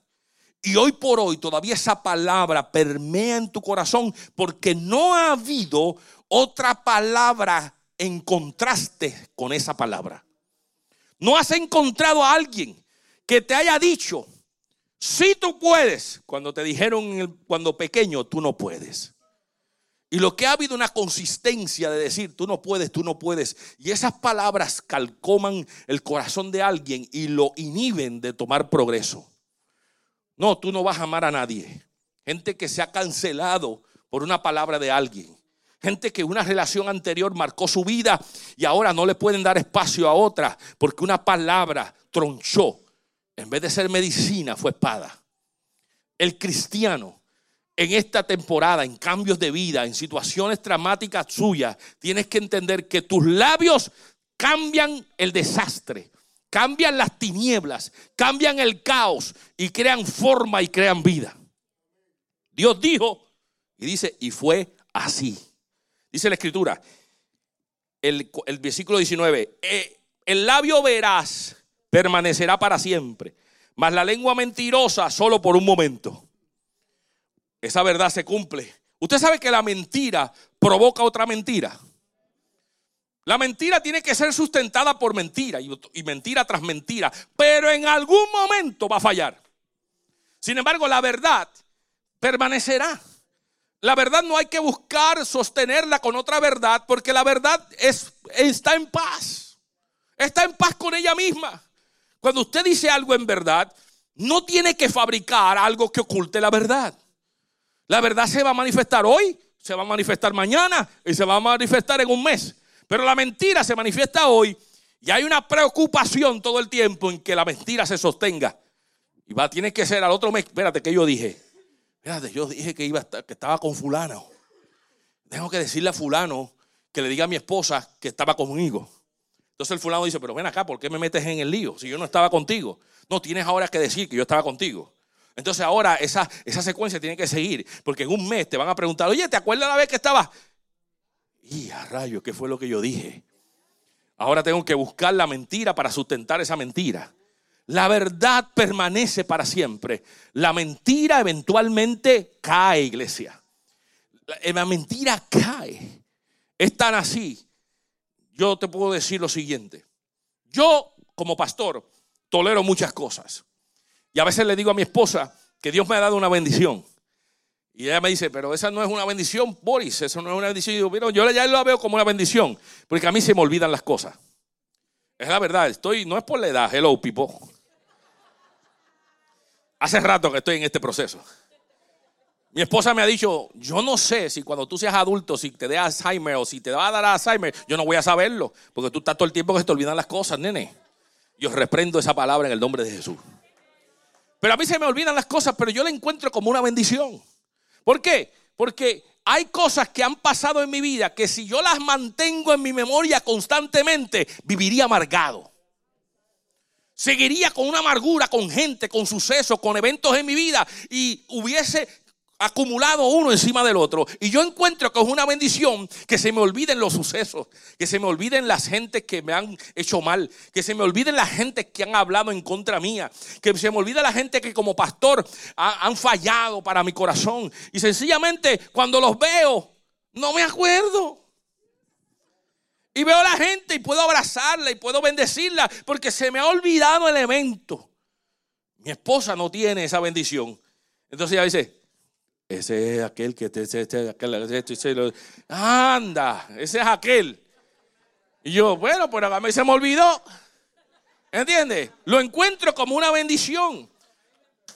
Y hoy por hoy todavía esa palabra permea en tu corazón porque no ha habido otra palabra en contraste con esa palabra. No has encontrado a alguien que te haya dicho, si tú puedes, cuando te dijeron cuando pequeño, tú no puedes. Y lo que ha habido una consistencia de decir, tú no puedes, tú no puedes. Y esas palabras calcoman el corazón de alguien y lo inhiben de tomar progreso. No, tú no vas a amar a nadie. Gente que se ha cancelado por una palabra de alguien. Gente que una relación anterior marcó su vida y ahora no le pueden dar espacio a otra porque una palabra tronchó en vez de ser medicina, fue espada. El cristiano en esta temporada, en cambios de vida, en situaciones traumáticas suyas, tienes que entender que tus labios cambian el desastre, cambian las tinieblas, cambian el caos y crean forma y crean vida. Dios dijo y dice, y fue así. Dice la escritura, el, versículo 19, eh, el labio veraz permanecerá para siempre, mas la lengua mentirosa solo por un momento. Esa verdad se cumple. Usted sabe que la mentira provoca otra mentira. La mentira tiene que ser sustentada por mentira y, mentira tras mentira, pero en algún momento va a fallar. Sin embargo, la verdad permanecerá. La verdad no hay que buscar sostenerla con otra verdad porque la verdad es, está en paz. Está en paz con ella misma. Cuando usted dice algo en verdad, no tiene que fabricar algo que oculte la verdad. La verdad se va a manifestar hoy, se va a manifestar mañana y se va a manifestar en un mes. Pero la mentira se manifiesta hoy y hay una preocupación todo el tiempo en que la mentira se sostenga. Y va, tiene que ser al otro mes. Espérate, que yo dije. Espérate, yo dije que, iba que estaba con fulano. Tengo que decirle a fulano que le diga a mi esposa que estaba conmigo. Entonces el fulano dice, pero ven acá, ¿por qué me metes en el lío? Si yo no estaba contigo. No, tienes ahora que decir que yo estaba contigo. Entonces ahora esa, secuencia tiene que seguir, porque en un mes te van a preguntar, oye, ¿te acuerdas la vez que estaba? Y a rayos, ¿qué fue lo que yo dije? Ahora tengo que buscar la mentira para sustentar esa mentira. La verdad permanece para siempre. La mentira eventualmente cae, iglesia. La, mentira cae. Es tan así. Yo te puedo decir lo siguiente. Yo, como pastor, tolero muchas cosas. Y a veces le digo a mi esposa que Dios me ha dado una bendición. Y ella me dice, pero esa no es una bendición, Boris, eso no es una bendición. Y digo, yo ya la veo como una bendición, porque a mí se me olvidan las cosas. Es la verdad, estoy, no es por la edad, hello people. Hace rato que estoy en este proceso. Mi esposa me ha dicho, yo no sé si cuando tú seas adulto, si te dé Alzheimer o si te va a dar Alzheimer, yo no voy a saberlo, porque tú estás todo el tiempo que se te olvidan las cosas, nene. Yo reprendo esa palabra en el nombre de Jesús. Pero a mí se me olvidan las cosas, pero yo la encuentro como una bendición. ¿Por qué? Porque hay cosas que han pasado en mi vida que si yo las mantengo en mi memoria constantemente, viviría amargado seguiría con una amargura, con gente, con sucesos, con eventos en mi vida y hubiese acumulado uno encima del otro. Y yo encuentro que es una bendición que se me olviden los sucesos, que se me olviden las gentes que me han hecho mal, que se me olviden las gentes que han hablado en contra mía, que se me olvide la gente que como pastor han fallado para mi corazón. Y sencillamente cuando los veo, no me acuerdo. Y veo a la gente y puedo abrazarla y puedo bendecirla porque se me ha olvidado el evento. Mi esposa no tiene esa bendición. Entonces ella dice, ese es aquel que te, ese, aquel, anda, ese es aquel. Y yo, bueno, pero a mí se me olvidó. ¿Entiendes? Lo encuentro como una bendición.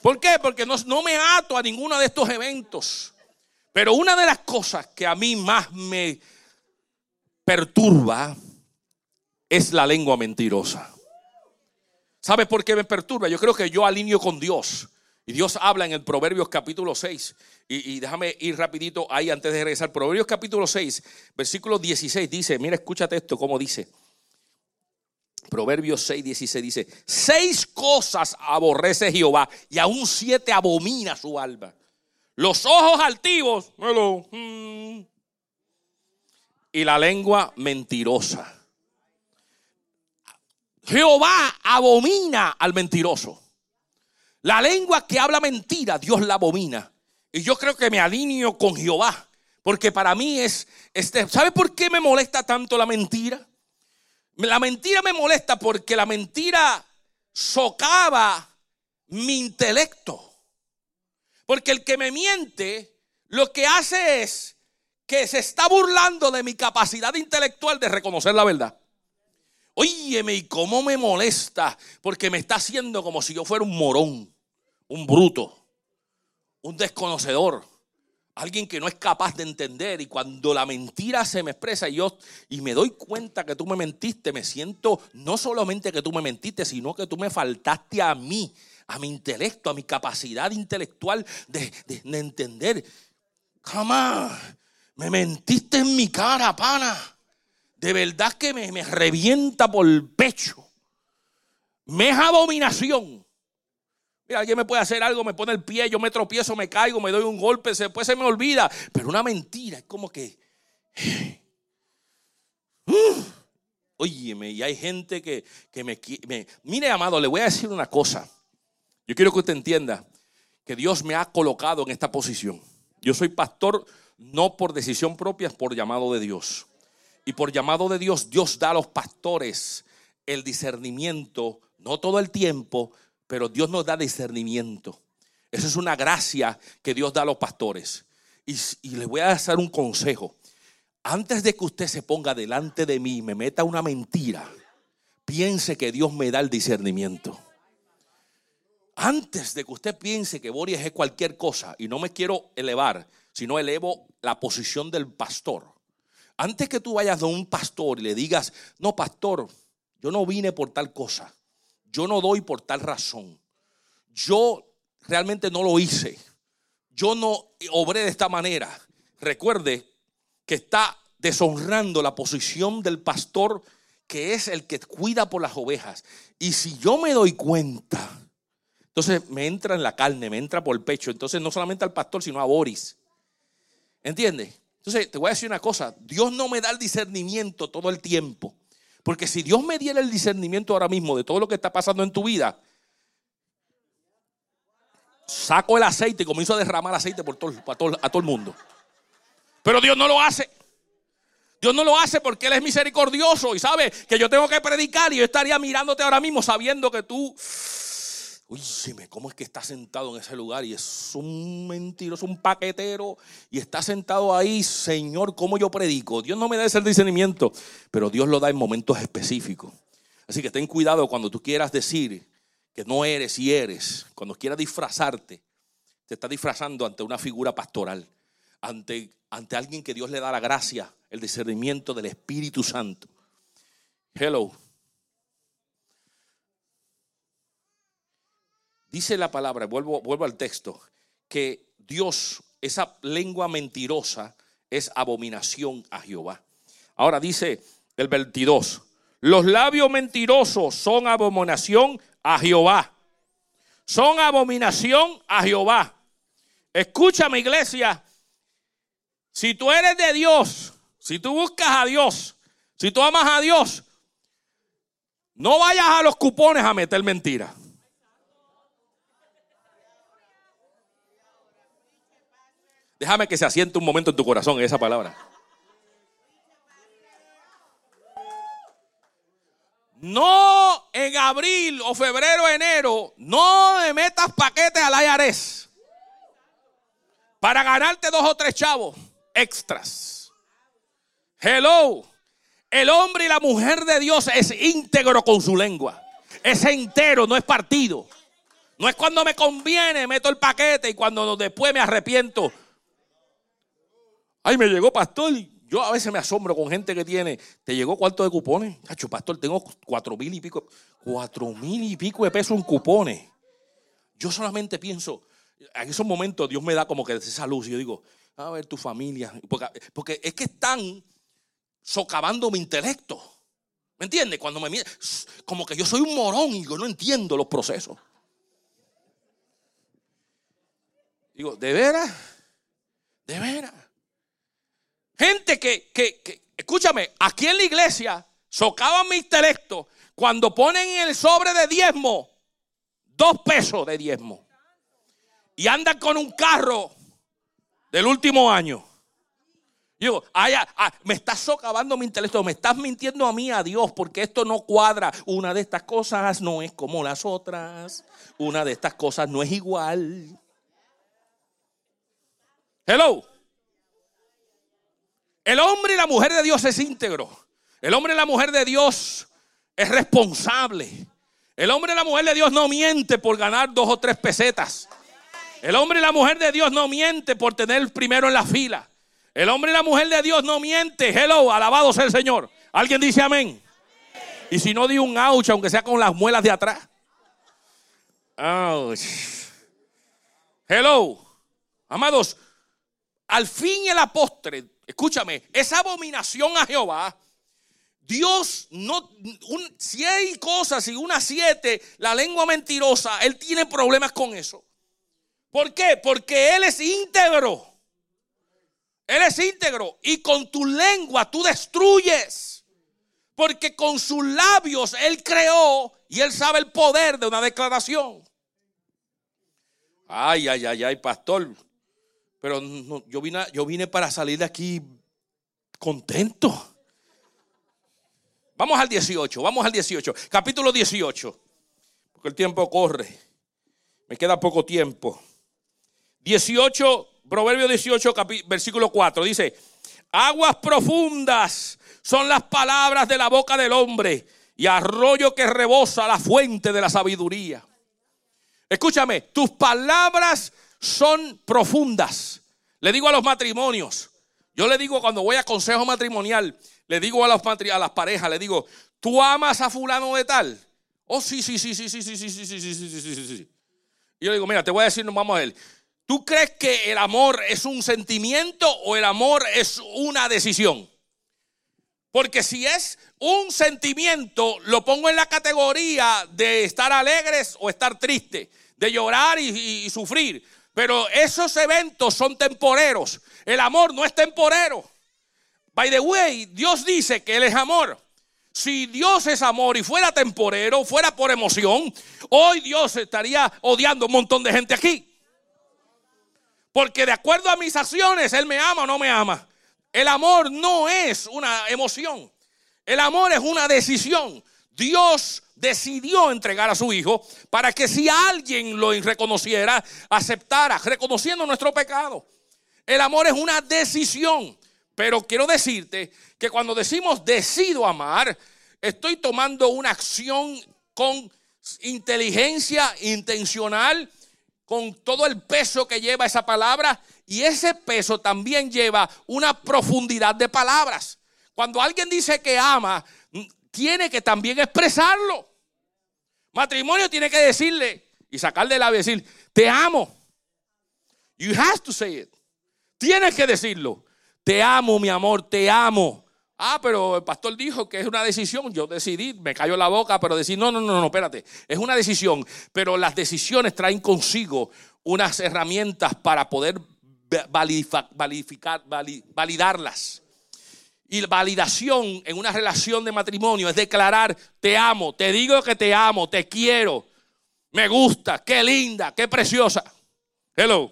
¿Por qué? Porque no, no me ato a ninguno de estos eventos. Pero una de las cosas que a mí más me, perturba es la lengua mentirosa. ¿Sabe por qué me perturba? Yo creo que yo alineo con Dios. Y Dios habla en el Proverbios capítulo 6. Y, déjame ir rapidito ahí antes de regresar. Proverbios capítulo 6, versículo 16 dice, mira, escúchate esto, como dice. Proverbios 6, 16 dice, seis cosas aborrece Jehová y aún siete abomina su alma. Los ojos altivos, mm, y la lengua mentirosa. Jehová abomina al mentiroso. La lengua que habla mentira, Dios la abomina. Y yo creo que me alineo con Jehová. Porque para mí es, este, ¿sabe por qué me molesta tanto la mentira? La mentira me molesta porque la mentira socava mi intelecto. Porque el que me miente, lo que hace es que se está burlando de mi capacidad intelectual de reconocer la verdad. Óyeme, y cómo me molesta, porque me está haciendo como si yo fuera un morón, un bruto, un desconocedor. Alguien que no es capaz de entender y cuando la mentira se me expresa y yo y me doy cuenta que tú me mentiste, me siento no solamente que tú me mentiste, sino que tú me faltaste a mí, a mi intelecto, a mi capacidad intelectual de, entender. Jamás me mentiste en mi cara, pana. De verdad que me, me revienta por el pecho. Me es abominación Alguien me puede hacer algo, me pone el pie, yo me tropiezo, me caigo, me doy un golpe, después se me olvida. Pero una mentira es como que. Óyeme, y hay gente que, me, me. Mire, amado, le voy a decir una cosa. Yo quiero que usted entienda que Dios me ha colocado en esta posición. Yo soy pastor no por decisión propia, por llamado de Dios. Y por llamado de Dios, Dios da a los pastores el discernimiento, no todo el tiempo, pero Dios nos da discernimiento. Esa es una gracia que Dios da a los pastores. Y, les voy a hacer un consejo. Antes de que usted se ponga delante de mí y me meta una mentira, piense que Dios me da el discernimiento. Antes de que usted piense que Boris es cualquier cosa y no me quiero elevar, sino elevo la posición del pastor. Antes que tú vayas a un pastor y le digas, no, pastor, yo no vine por tal cosa yo no doy por tal razón. Yo realmente no lo hice. Yo no obré de esta manera. Recuerde que está deshonrando la posición del pastor que es el que cuida por las ovejas. Y si yo me doy cuenta, entonces me entra en la carne, me entra por el pecho. Entonces no solamente al pastor, sino a Boris. ¿Entiendes? Entonces te voy a decir una cosa, Dios no me da el discernimiento todo el tiempo. Porque si Dios me diera el discernimiento ahora mismo de todo lo que está pasando en tu vida, saco el aceite y comienzo a derramar aceite por todo, a, todo, a todo el mundo. Pero Dios no lo hace. Dios no lo hace porque Él es misericordioso y sabe que yo tengo que predicar y yo estaría mirándote ahora mismo sabiendo que tú Uy, ¿cómo es que está sentado en ese lugar? Y es un mentiroso, un paquetero. Y está sentado ahí, Señor, ¿cómo yo predico? Dios no me da ese discernimiento, pero Dios lo da en momentos específicos. Así que ten cuidado cuando tú quieras decir que no eres y eres. Cuando quieras disfrazarte, te estás disfrazando ante una figura pastoral. Ante, ante alguien que Dios le da la gracia, el discernimiento del Espíritu Santo. Hello. Dice la palabra, vuelvo, al texto, que Dios, esa lengua mentirosa, es abominación a Jehová. Ahora dice el 22, los labios mentirosos son abominación a Jehová. Son abominación a Jehová. Escúchame iglesia, si tú eres de Dios, si tú buscas a Dios, si tú amas a Dios, no vayas a los cupones a meter mentiras. Déjame que se asiente un momento en tu corazón esa palabra. No en abril o febrero, enero, no me metas paquetes al IRS para ganarte dos o tres chavos extras. Hello. El hombre y la mujer de Dios es íntegro con su lengua. Es entero, no es partido. No es cuando me conviene, meto el paquete y cuando después me arrepiento, Ay, me llegó pastor. Yo a veces me asombro con gente que tiene, ¿te llegó cuarto de cupones? Cacho, pastor, tengo cuatro mil y pico, cuatro mil y pico de pesos en cupones. Yo solamente pienso, en esos momentos Dios me da como que esa luz y yo digo, a ver tu familia, porque, es que están socavando mi intelecto. ¿Me entiendes? Cuando me miran, como que yo soy un morón y yo no entiendo los procesos. Digo, ¿de veras? ¿De veras? Gente que, que, escúchame, aquí en la iglesia socaban mi intelecto cuando ponen en el sobre de diezmo dos pesos de diezmo y andan con un carro del último año. Digo, me estás socavando mi intelecto, me estás mintiendo a mí, a Dios, porque esto no cuadra. Una de estas cosas no es como las otras. Una de estas cosas no es igual. Hello. El hombre y la mujer de Dios es íntegro. El hombre y la mujer de Dios es responsable. El hombre y la mujer de Dios no miente por ganar dos o tres pesetas. El hombre y la mujer de Dios no miente por tener primero en la fila. El hombre y la mujer de Dios no miente. Hello, alabado sea el Señor. ¿Alguien dice amén? Y si no di un ouch, aunque sea con las muelas de atrás. Hello. Amados, al fin y a la postre, escúchame, esa abominación a Jehová, Dios no, si hay cosas y una siete, la lengua mentirosa, Él tiene problemas con eso. ¿Por qué? Porque Él es íntegro. Él es íntegro y con tu lengua tú destruyes. Porque con sus labios Él creó y Él sabe el poder de una declaración. Ay, ay, ay, ay, pastor. Pero yo, vine, yo vine para salir de aquí contento. Vamos al 18, vamos al 18, capítulo 18, porque el tiempo corre, me queda poco tiempo. 18, Proverbio 18, versículo 4, dice, aguas profundas son las palabras de la boca del hombre y arroyo que rebosa la fuente de la sabiduría. Escúchame, tus palabras son profundas. Le digo a los matrimonios, yo le digo cuando voy a consejo matrimonial, le digo a, los a las parejas, le digo, ¿tú amas a fulano de tal? Oh, sí, sí, sí, sí, sí, sí, sí, sí, sí, sí, sí, sí, sí, sí. Y yo le digo, mira, te voy a decir, vamos a ver. ¿Tú crees que el amor es un sentimiento o el amor es una decisión? Porque si es un sentimiento, lo pongo en la categoría de estar alegres o estar triste, de llorar y sufrir. Pero esos eventos son temporeros. El amor no es temporero. By the way, Dios dice que Él es amor. Si Dios es amor y fuera temporero, fuera por emoción, hoy Dios estaría odiando un montón de gente aquí. Porque de acuerdo a mis acciones, Él me ama o no me ama. El amor no es una emoción. El amor es una decisión. Dios decidió entregar a su Hijo para que si alguien lo reconociera, aceptara, reconociendo nuestro pecado. El amor es una decisión. Pero quiero decirte que cuando decimos decido amar, estoy tomando una acción con inteligencia intencional, con todo el peso que lleva esa palabra. Y ese peso también lleva una profundidad de palabras. Cuando alguien dice que ama, tiene que también expresarlo. Matrimonio tiene que decirle y sacarle la decir, te amo. You have to say it. Tienes que decirlo. Te amo, mi amor, te amo. Ah, pero el pastor dijo que es una decisión. Yo decidí, me cayó la boca, pero decir, no, no, no, no, espérate. Es una decisión, pero las decisiones traen consigo unas herramientas para poder validarlas. Y validación en una relación de matrimonio es declarar, te amo, te digo que te amo, te quiero, me gusta, qué linda, qué preciosa. Hello.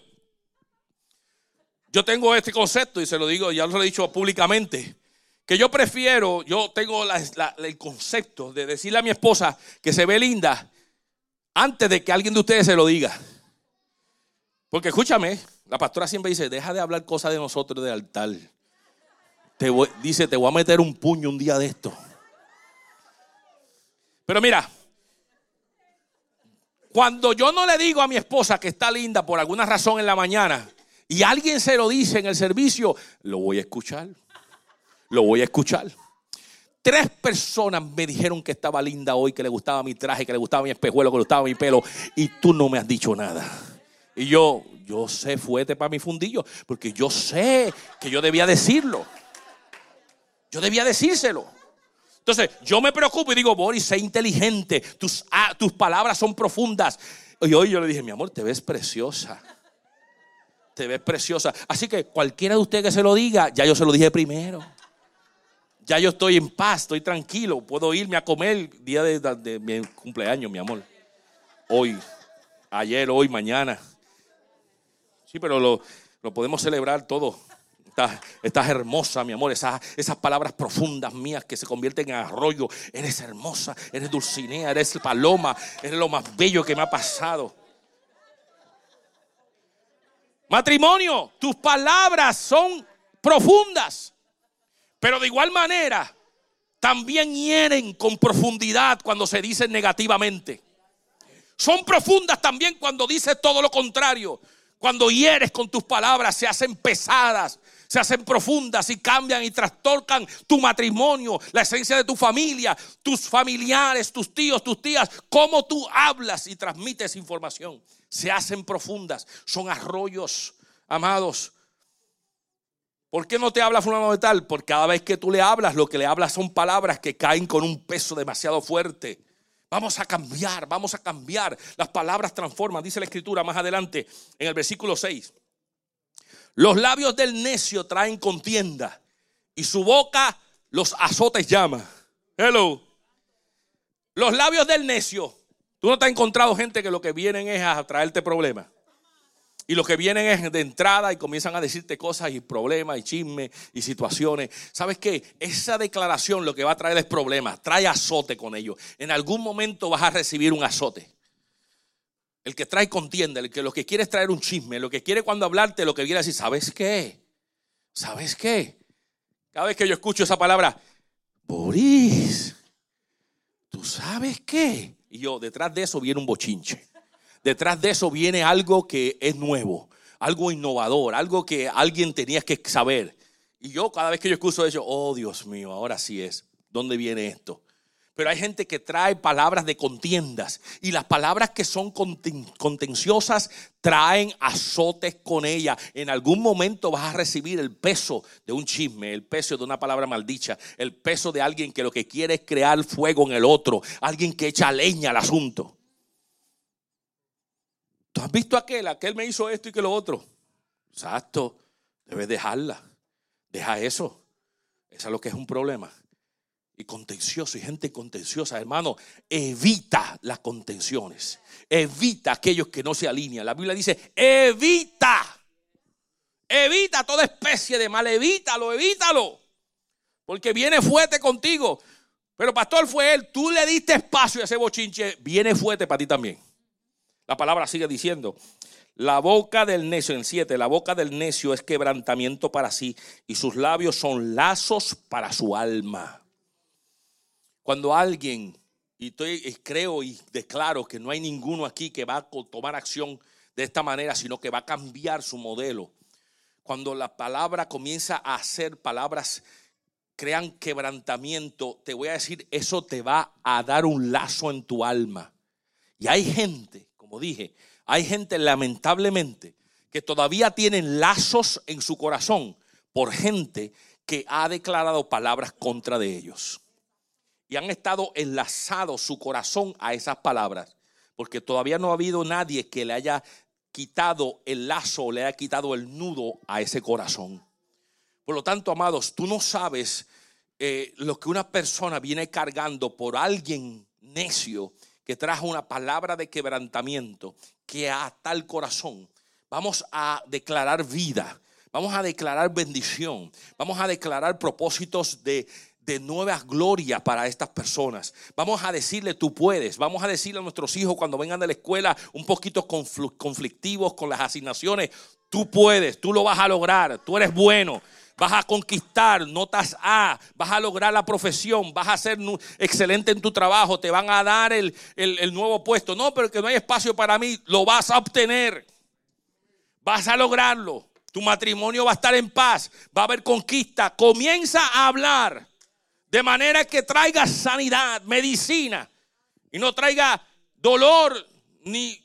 Yo tengo este concepto y se lo digo, ya lo he dicho públicamente, que yo prefiero, yo tengo el concepto de decirle a mi esposa que se ve linda antes de que alguien de ustedes se lo diga. Porque escúchame, la pastora siempre dice, deja de hablar cosas de nosotros del altar. Dice, te voy a meter un puño un día de esto. Pero mira, cuando yo no le digo a mi esposa que está linda por alguna razón en la mañana, y alguien se lo dice en el servicio, lo voy a escuchar. Lo voy a escuchar. Tres personas me dijeron que estaba linda hoy, que le gustaba mi traje, que le gustaba mi espejuelo, que le gustaba mi pelo, y tú no me has dicho nada. Y yo, yo sé, fuete para mi fundillo, porque yo sé que yo debía decirlo. Yo debía decírselo. Entonces, yo me preocupo y digo, Boris, sé inteligente, tus, tus palabras son profundas. Y hoy yo le dije, mi amor, te ves preciosa te ves preciosa. Así que cualquiera de ustedes que se lo diga, ya yo se lo dije primero. Ya yo estoy en paz, estoy tranquilo. Puedo irme a comer el día de, mi cumpleaños, mi amor. Hoy, ayer, hoy, mañana. Sí, pero lo, podemos celebrar todo. Estás, hermosa, mi amor. Esas, esas palabras profundas mías que se convierten en arroyo. Eres hermosa, eres dulcinea, eres paloma, eres lo más bello que me ha pasado. Matrimonio, tus palabras son profundas, pero de igual manera también hieren con profundidad cuando se dicen negativamente. Son profundas también cuando dices todo lo contrario. Cuando hieres con tus palabras se hacen pesadas, se hacen profundas y cambian y trastorcan tu matrimonio, la esencia de tu familia, tus familiares, tus tíos, tus tías, cómo tú hablas y transmites información. Se hacen profundas, son arroyos, amados. ¿Por qué no te habla fulano de tal? Porque cada vez que tú le hablas, lo que le hablas son palabras que caen con un peso demasiado fuerte. Vamos a cambiar, vamos a cambiar. Las palabras transforman, dice la escritura más adelante en el versículo 6. Los labios del necio traen contienda y su boca los azotes llama. Hello. Los labios del necio. Tú no te has encontrado gente que lo que vienen es a traerte problemas. Y lo que vienen es de entrada y comienzan a decirte cosas y problemas y chismes y situaciones. ¿Sabes qué? Esa declaración lo que va a traer es problemas. Trae azote con ellos. En algún momento vas a recibir un azote. El que trae contienda, el que lo que quiere es traer un chisme, lo que quiere cuando hablarte, lo que quiere decir, ¿sabes qué? ¿Sabes qué? Cada vez que yo escucho esa palabra, Boris, ¿tú sabes qué? Y yo, detrás de eso viene un bochinche. Detrás de eso viene algo que es nuevo, algo innovador, algo que alguien tenía que saber. Y yo cada vez que yo escucho eso, oh Dios mío, ahora sí es. ¿Dónde viene esto? Pero hay gente que trae palabras de contiendas y las palabras que son contenciosas traen azotes con ella. En algún momento vas a recibir el peso de un chisme, el peso de una palabra maldicha, el peso de alguien que lo que quiere es crear fuego en el otro, alguien que echa leña al asunto. ¿Tú has visto aquel? Aquel me hizo esto y que lo otro. Exacto, debes dejarla. Deja eso. Eso es lo que es un problema y contencioso y gente contenciosa, hermano, evita las contenciones. Evita aquellos que no se alinean. La Biblia dice, evita. Evita toda especie de mal, evítalo, evítalo. Porque viene fuerte contigo. Pero pastor fue él, tú le diste espacio a ese bochinche, viene fuerte para ti también. La palabra sigue diciendo, la boca del necio, en siete, la boca del necio es quebrantamiento para sí y sus labios son lazos para su alma. Cuando alguien, y, estoy, creo y declaro que no hay ninguno aquí que va a tomar acción de esta manera, sino que va a cambiar su modelo. Cuando la palabra comienza a hacer palabras, crean quebrantamiento, te voy a decir, eso te va a dar un lazo en tu alma. Y hay gente, como dije, hay gente lamentablemente que todavía tienen lazos en su corazón por gente que ha declarado palabras contra de ellos y han estado enlazados su corazón a esas palabras, porque todavía no ha habido nadie que le haya quitado el lazo, le haya quitado el nudo a ese corazón. Por lo tanto, amados, tú no sabes eh, lo que una persona viene cargando por alguien necio que trajo una palabra de quebrantamiento que a tal corazón. Vamos a declarar vida, vamos a declarar bendición, vamos a declarar propósitos de, de nuevas glorias para estas personas. Vamos a decirle, tú puedes. Vamos a decirle a nuestros hijos cuando vengan de la escuela un poquito conflictivos con las asignaciones, tú puedes, tú lo vas a lograr, tú eres bueno. Vas a conquistar notas A, vas a lograr la profesión, vas a ser excelente en tu trabajo, te van a dar el, el nuevo puesto. No, pero que no hay espacio para mí, lo vas a obtener. Vas a lograrlo. Tu matrimonio va a estar en paz, va a haber conquista. Comienza a hablar de manera que traiga sanidad, medicina, y no traiga dolor ni,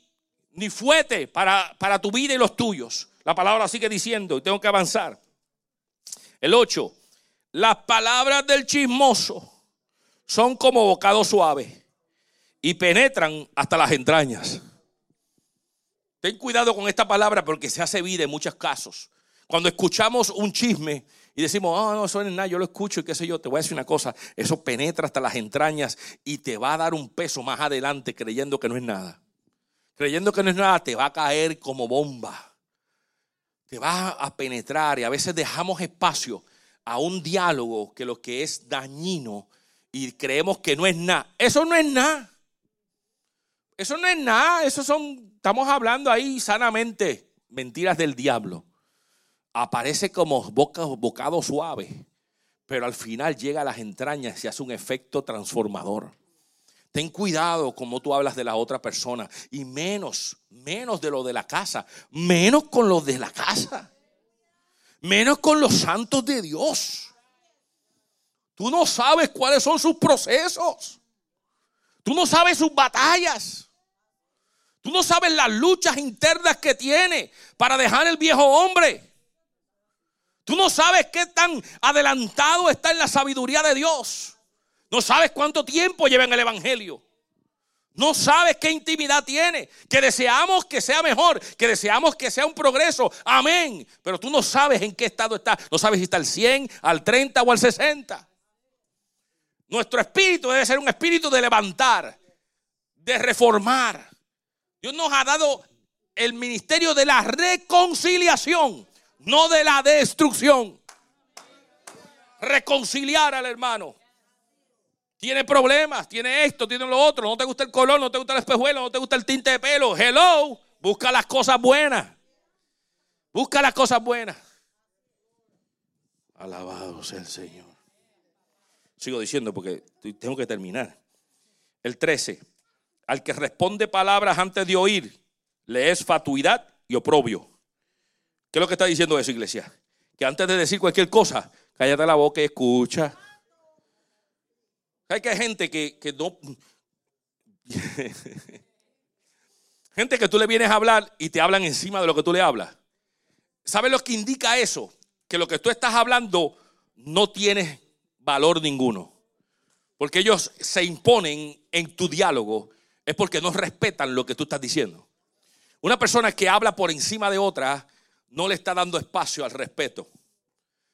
ni fuete para, para tu vida y los tuyos. La palabra sigue diciendo, y tengo que avanzar. El 8. Las palabras del chismoso son como bocado suave y penetran hasta las entrañas. Ten cuidado con esta palabra porque se hace vida en muchos casos. Cuando escuchamos un chisme y decimos, oh, no, eso no es nada, yo lo escucho y qué sé yo, te voy a decir una cosa, eso penetra hasta las entrañas y te va a dar un peso más adelante creyendo que no es nada. Creyendo que no es nada, te va a caer como bomba. Te va a penetrar y a veces dejamos espacio a un diálogo que lo que es dañino y creemos que no es nada. Eso no es nada. Eso no es nada. Eso son, estamos hablando ahí sanamente, mentiras del diablo aparece como bocado suave, pero al final llega a las entrañas y hace un efecto transformador. Ten cuidado como tú hablas de la otra persona y menos, menos de lo de la casa, menos con los de la casa, menos con los santos de Dios. Tú no sabes cuáles son sus procesos. Tú no sabes sus batallas. Tú no sabes las luchas internas que tiene para dejar el viejo hombre. Tú no sabes qué tan adelantado está en la sabiduría de Dios. No sabes cuánto tiempo lleva en el Evangelio. No sabes qué intimidad tiene. Que deseamos que sea mejor. Que deseamos que sea un progreso. Amén. Pero tú no sabes en qué estado está. No sabes si está al 100, al 30 o al 60. Nuestro espíritu debe ser un espíritu de levantar, de reformar. Dios nos ha dado el ministerio de la reconciliación, no de la destrucción. Reconciliar al hermano. Tiene problemas, tiene esto, tiene lo otro. No te gusta el color, no te gusta el espejuelo, no te gusta el tinte de pelo. Hello, busca las cosas buenas. Busca las cosas buenas. Alabado sea el Señor. Sigo diciendo porque tengo que terminar. El 13. Al que responde palabras antes de oír, le es fatuidad y oprobio. ¿Qué es lo que está diciendo eso, iglesia? Que antes de decir cualquier cosa, cállate la boca y escucha. Hay que hay gente que, que no. gente que tú le vienes a hablar y te hablan encima de lo que tú le hablas. ¿Sabes lo que indica eso? Que lo que tú estás hablando no tiene valor ninguno. Porque ellos se imponen en tu diálogo, es porque no respetan lo que tú estás diciendo. Una persona que habla por encima de otra no le está dando espacio al respeto.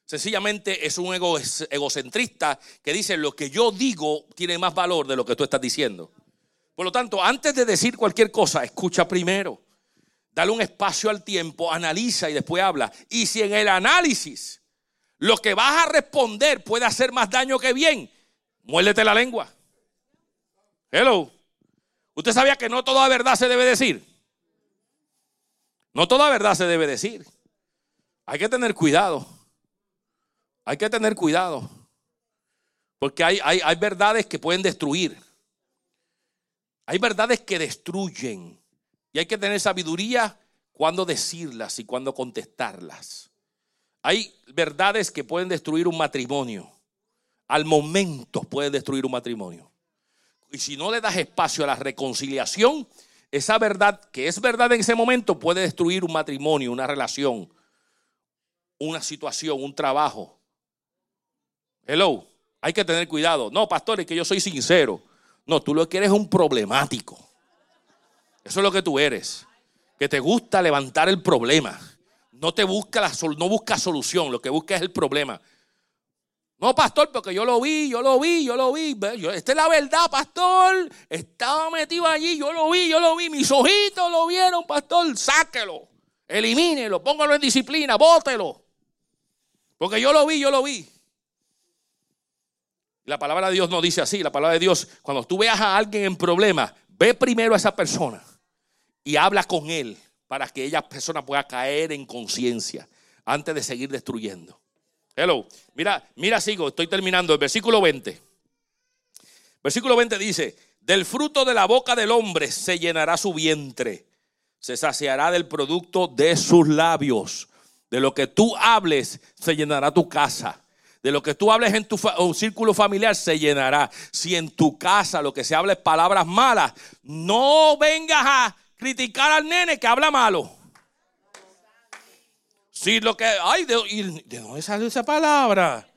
Sencillamente es un egocentrista que dice lo que yo digo tiene más valor de lo que tú estás diciendo. Por lo tanto, antes de decir cualquier cosa, escucha primero. Dale un espacio al tiempo, analiza y después habla. Y si en el análisis lo que vas a responder puede hacer más daño que bien, muérdete la lengua. Hello. ¿Usted sabía que no toda verdad se debe decir? No toda verdad se debe decir. Hay que tener cuidado. Hay que tener cuidado. Porque hay, hay, hay verdades que pueden destruir. Hay verdades que destruyen. Y hay que tener sabiduría cuando decirlas y cuando contestarlas. Hay verdades que pueden destruir un matrimonio. Al momento pueden destruir un matrimonio. Y si no le das espacio a la reconciliación, esa verdad que es verdad en ese momento puede destruir un matrimonio, una relación, una situación, un trabajo. Hello, hay que tener cuidado. No, pastor, es que yo soy sincero. No, tú lo que eres es un problemático. Eso es lo que tú eres. Que te gusta levantar el problema. No te busca la no busca solución, lo que busca es el problema. No, pastor, porque yo lo vi, yo lo vi, yo lo vi. esta es la verdad, pastor. Estaba metido allí, yo lo vi, yo lo vi. Mis ojitos lo vieron, pastor. Sáquelo, elimínelo, póngalo en disciplina, bótelo. Porque yo lo vi, yo lo vi. La palabra de Dios no dice así. La palabra de Dios, cuando tú veas a alguien en problema, ve primero a esa persona y habla con él para que ella persona pueda caer en conciencia antes de seguir destruyendo. Hello, mira, mira, sigo, estoy terminando. El versículo 20. Versículo 20 dice: Del fruto de la boca del hombre se llenará su vientre, se saciará del producto de sus labios. De lo que tú hables, se llenará tu casa. De lo que tú hables en tu círculo familiar se llenará. Si en tu casa lo que se habla es palabras malas, no vengas a criticar al nene que habla malo. Si lo que. Ay, ¿de, ¿de dónde salió esa palabra?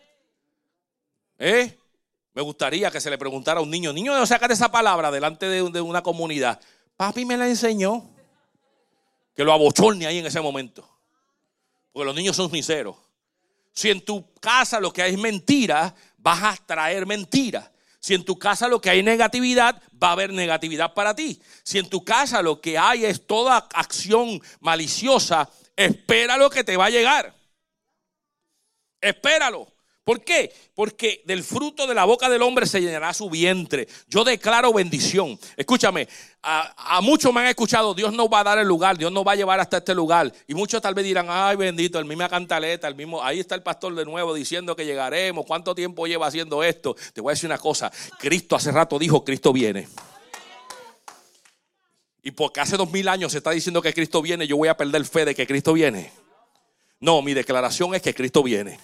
¿Eh? Me gustaría que se le preguntara a un niño, niño, ¿de dónde sacaste esa palabra delante de, una comunidad? Papi me la enseñó. Que lo abochorne ahí en ese momento. Porque los niños son sinceros. Si en tu casa lo que hay es mentira, vas a traer mentira. Si en tu casa lo que hay negatividad, va a haber negatividad para ti. Si en tu casa lo que hay es toda acción maliciosa, espera lo que te va a llegar. Espéralo. ¿Por qué? Porque del fruto de la boca del hombre se llenará su vientre. Yo declaro bendición. Escúchame, a, muchos me han escuchado, Dios nos va a dar el lugar, Dios nos va a llevar hasta este lugar. Y muchos tal vez dirán, ay bendito, el mismo cantaleta, el mismo, ahí está el pastor de nuevo diciendo que llegaremos. ¿Cuánto tiempo lleva haciendo esto? Te voy a decir una cosa, Cristo hace rato dijo, Cristo viene. Y porque hace dos mil años se está diciendo que Cristo viene, yo voy a perder fe de que Cristo viene. No, mi declaración es que Cristo viene.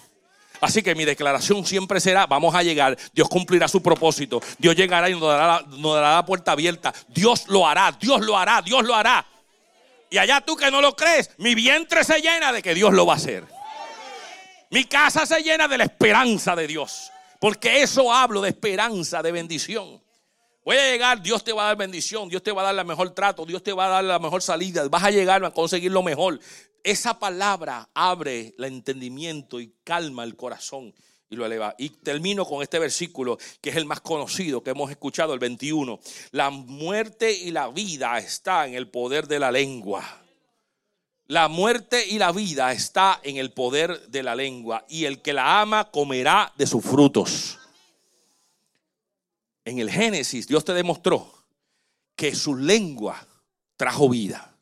Así que mi declaración siempre será, vamos a llegar, Dios cumplirá su propósito, Dios llegará y nos dará, la puerta abierta, Dios lo hará, Dios lo hará, Dios lo hará. Y allá tú que no lo crees, mi vientre se llena de que Dios lo va a hacer. Mi casa se llena de la esperanza de Dios, porque eso hablo de esperanza, de bendición. Voy a llegar, Dios te va a dar bendición, Dios te va a dar la mejor trato, Dios te va a dar la mejor salida, vas a llegar a conseguir lo mejor. Esa palabra abre el entendimiento y calma el corazón y lo eleva. Y termino con este versículo que es el más conocido que hemos escuchado, el 21. La muerte y la vida está en el poder de la lengua. La muerte y la vida está en el poder de la lengua y el que la ama comerá de sus frutos en el Génesis Dios te demostró que su lengua trajo vida.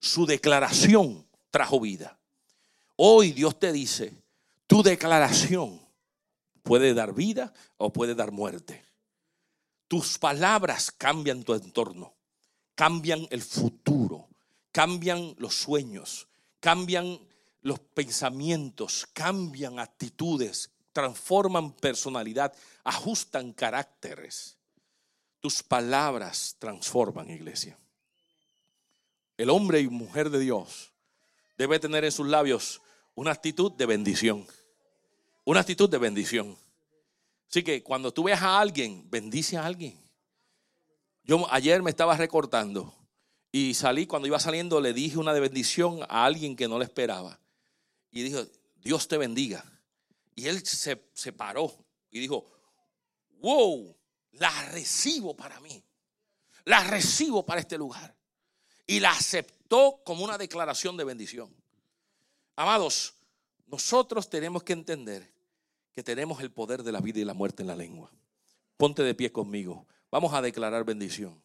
Su declaración trajo vida. Hoy Dios te dice, tu declaración puede dar vida o puede dar muerte. Tus palabras cambian tu entorno, cambian el futuro, cambian los sueños, cambian los pensamientos, cambian actitudes, transforman personalidad, ajustan caracteres. Tus palabras transforman, iglesia. El hombre y mujer de Dios debe tener en sus labios una actitud de bendición. Una actitud de bendición. Así que cuando tú veas a alguien, bendice a alguien. Yo ayer me estaba recortando y salí, cuando iba saliendo, le dije una de bendición a alguien que no le esperaba. Y dijo, Dios te bendiga. Y él se, se paró y dijo, wow, la recibo para mí. La recibo para este lugar. Y la aceptó como una declaración de bendición. Amados, nosotros tenemos que entender que tenemos el poder de la vida y la muerte en la lengua. Ponte de pie conmigo. Vamos a declarar bendición.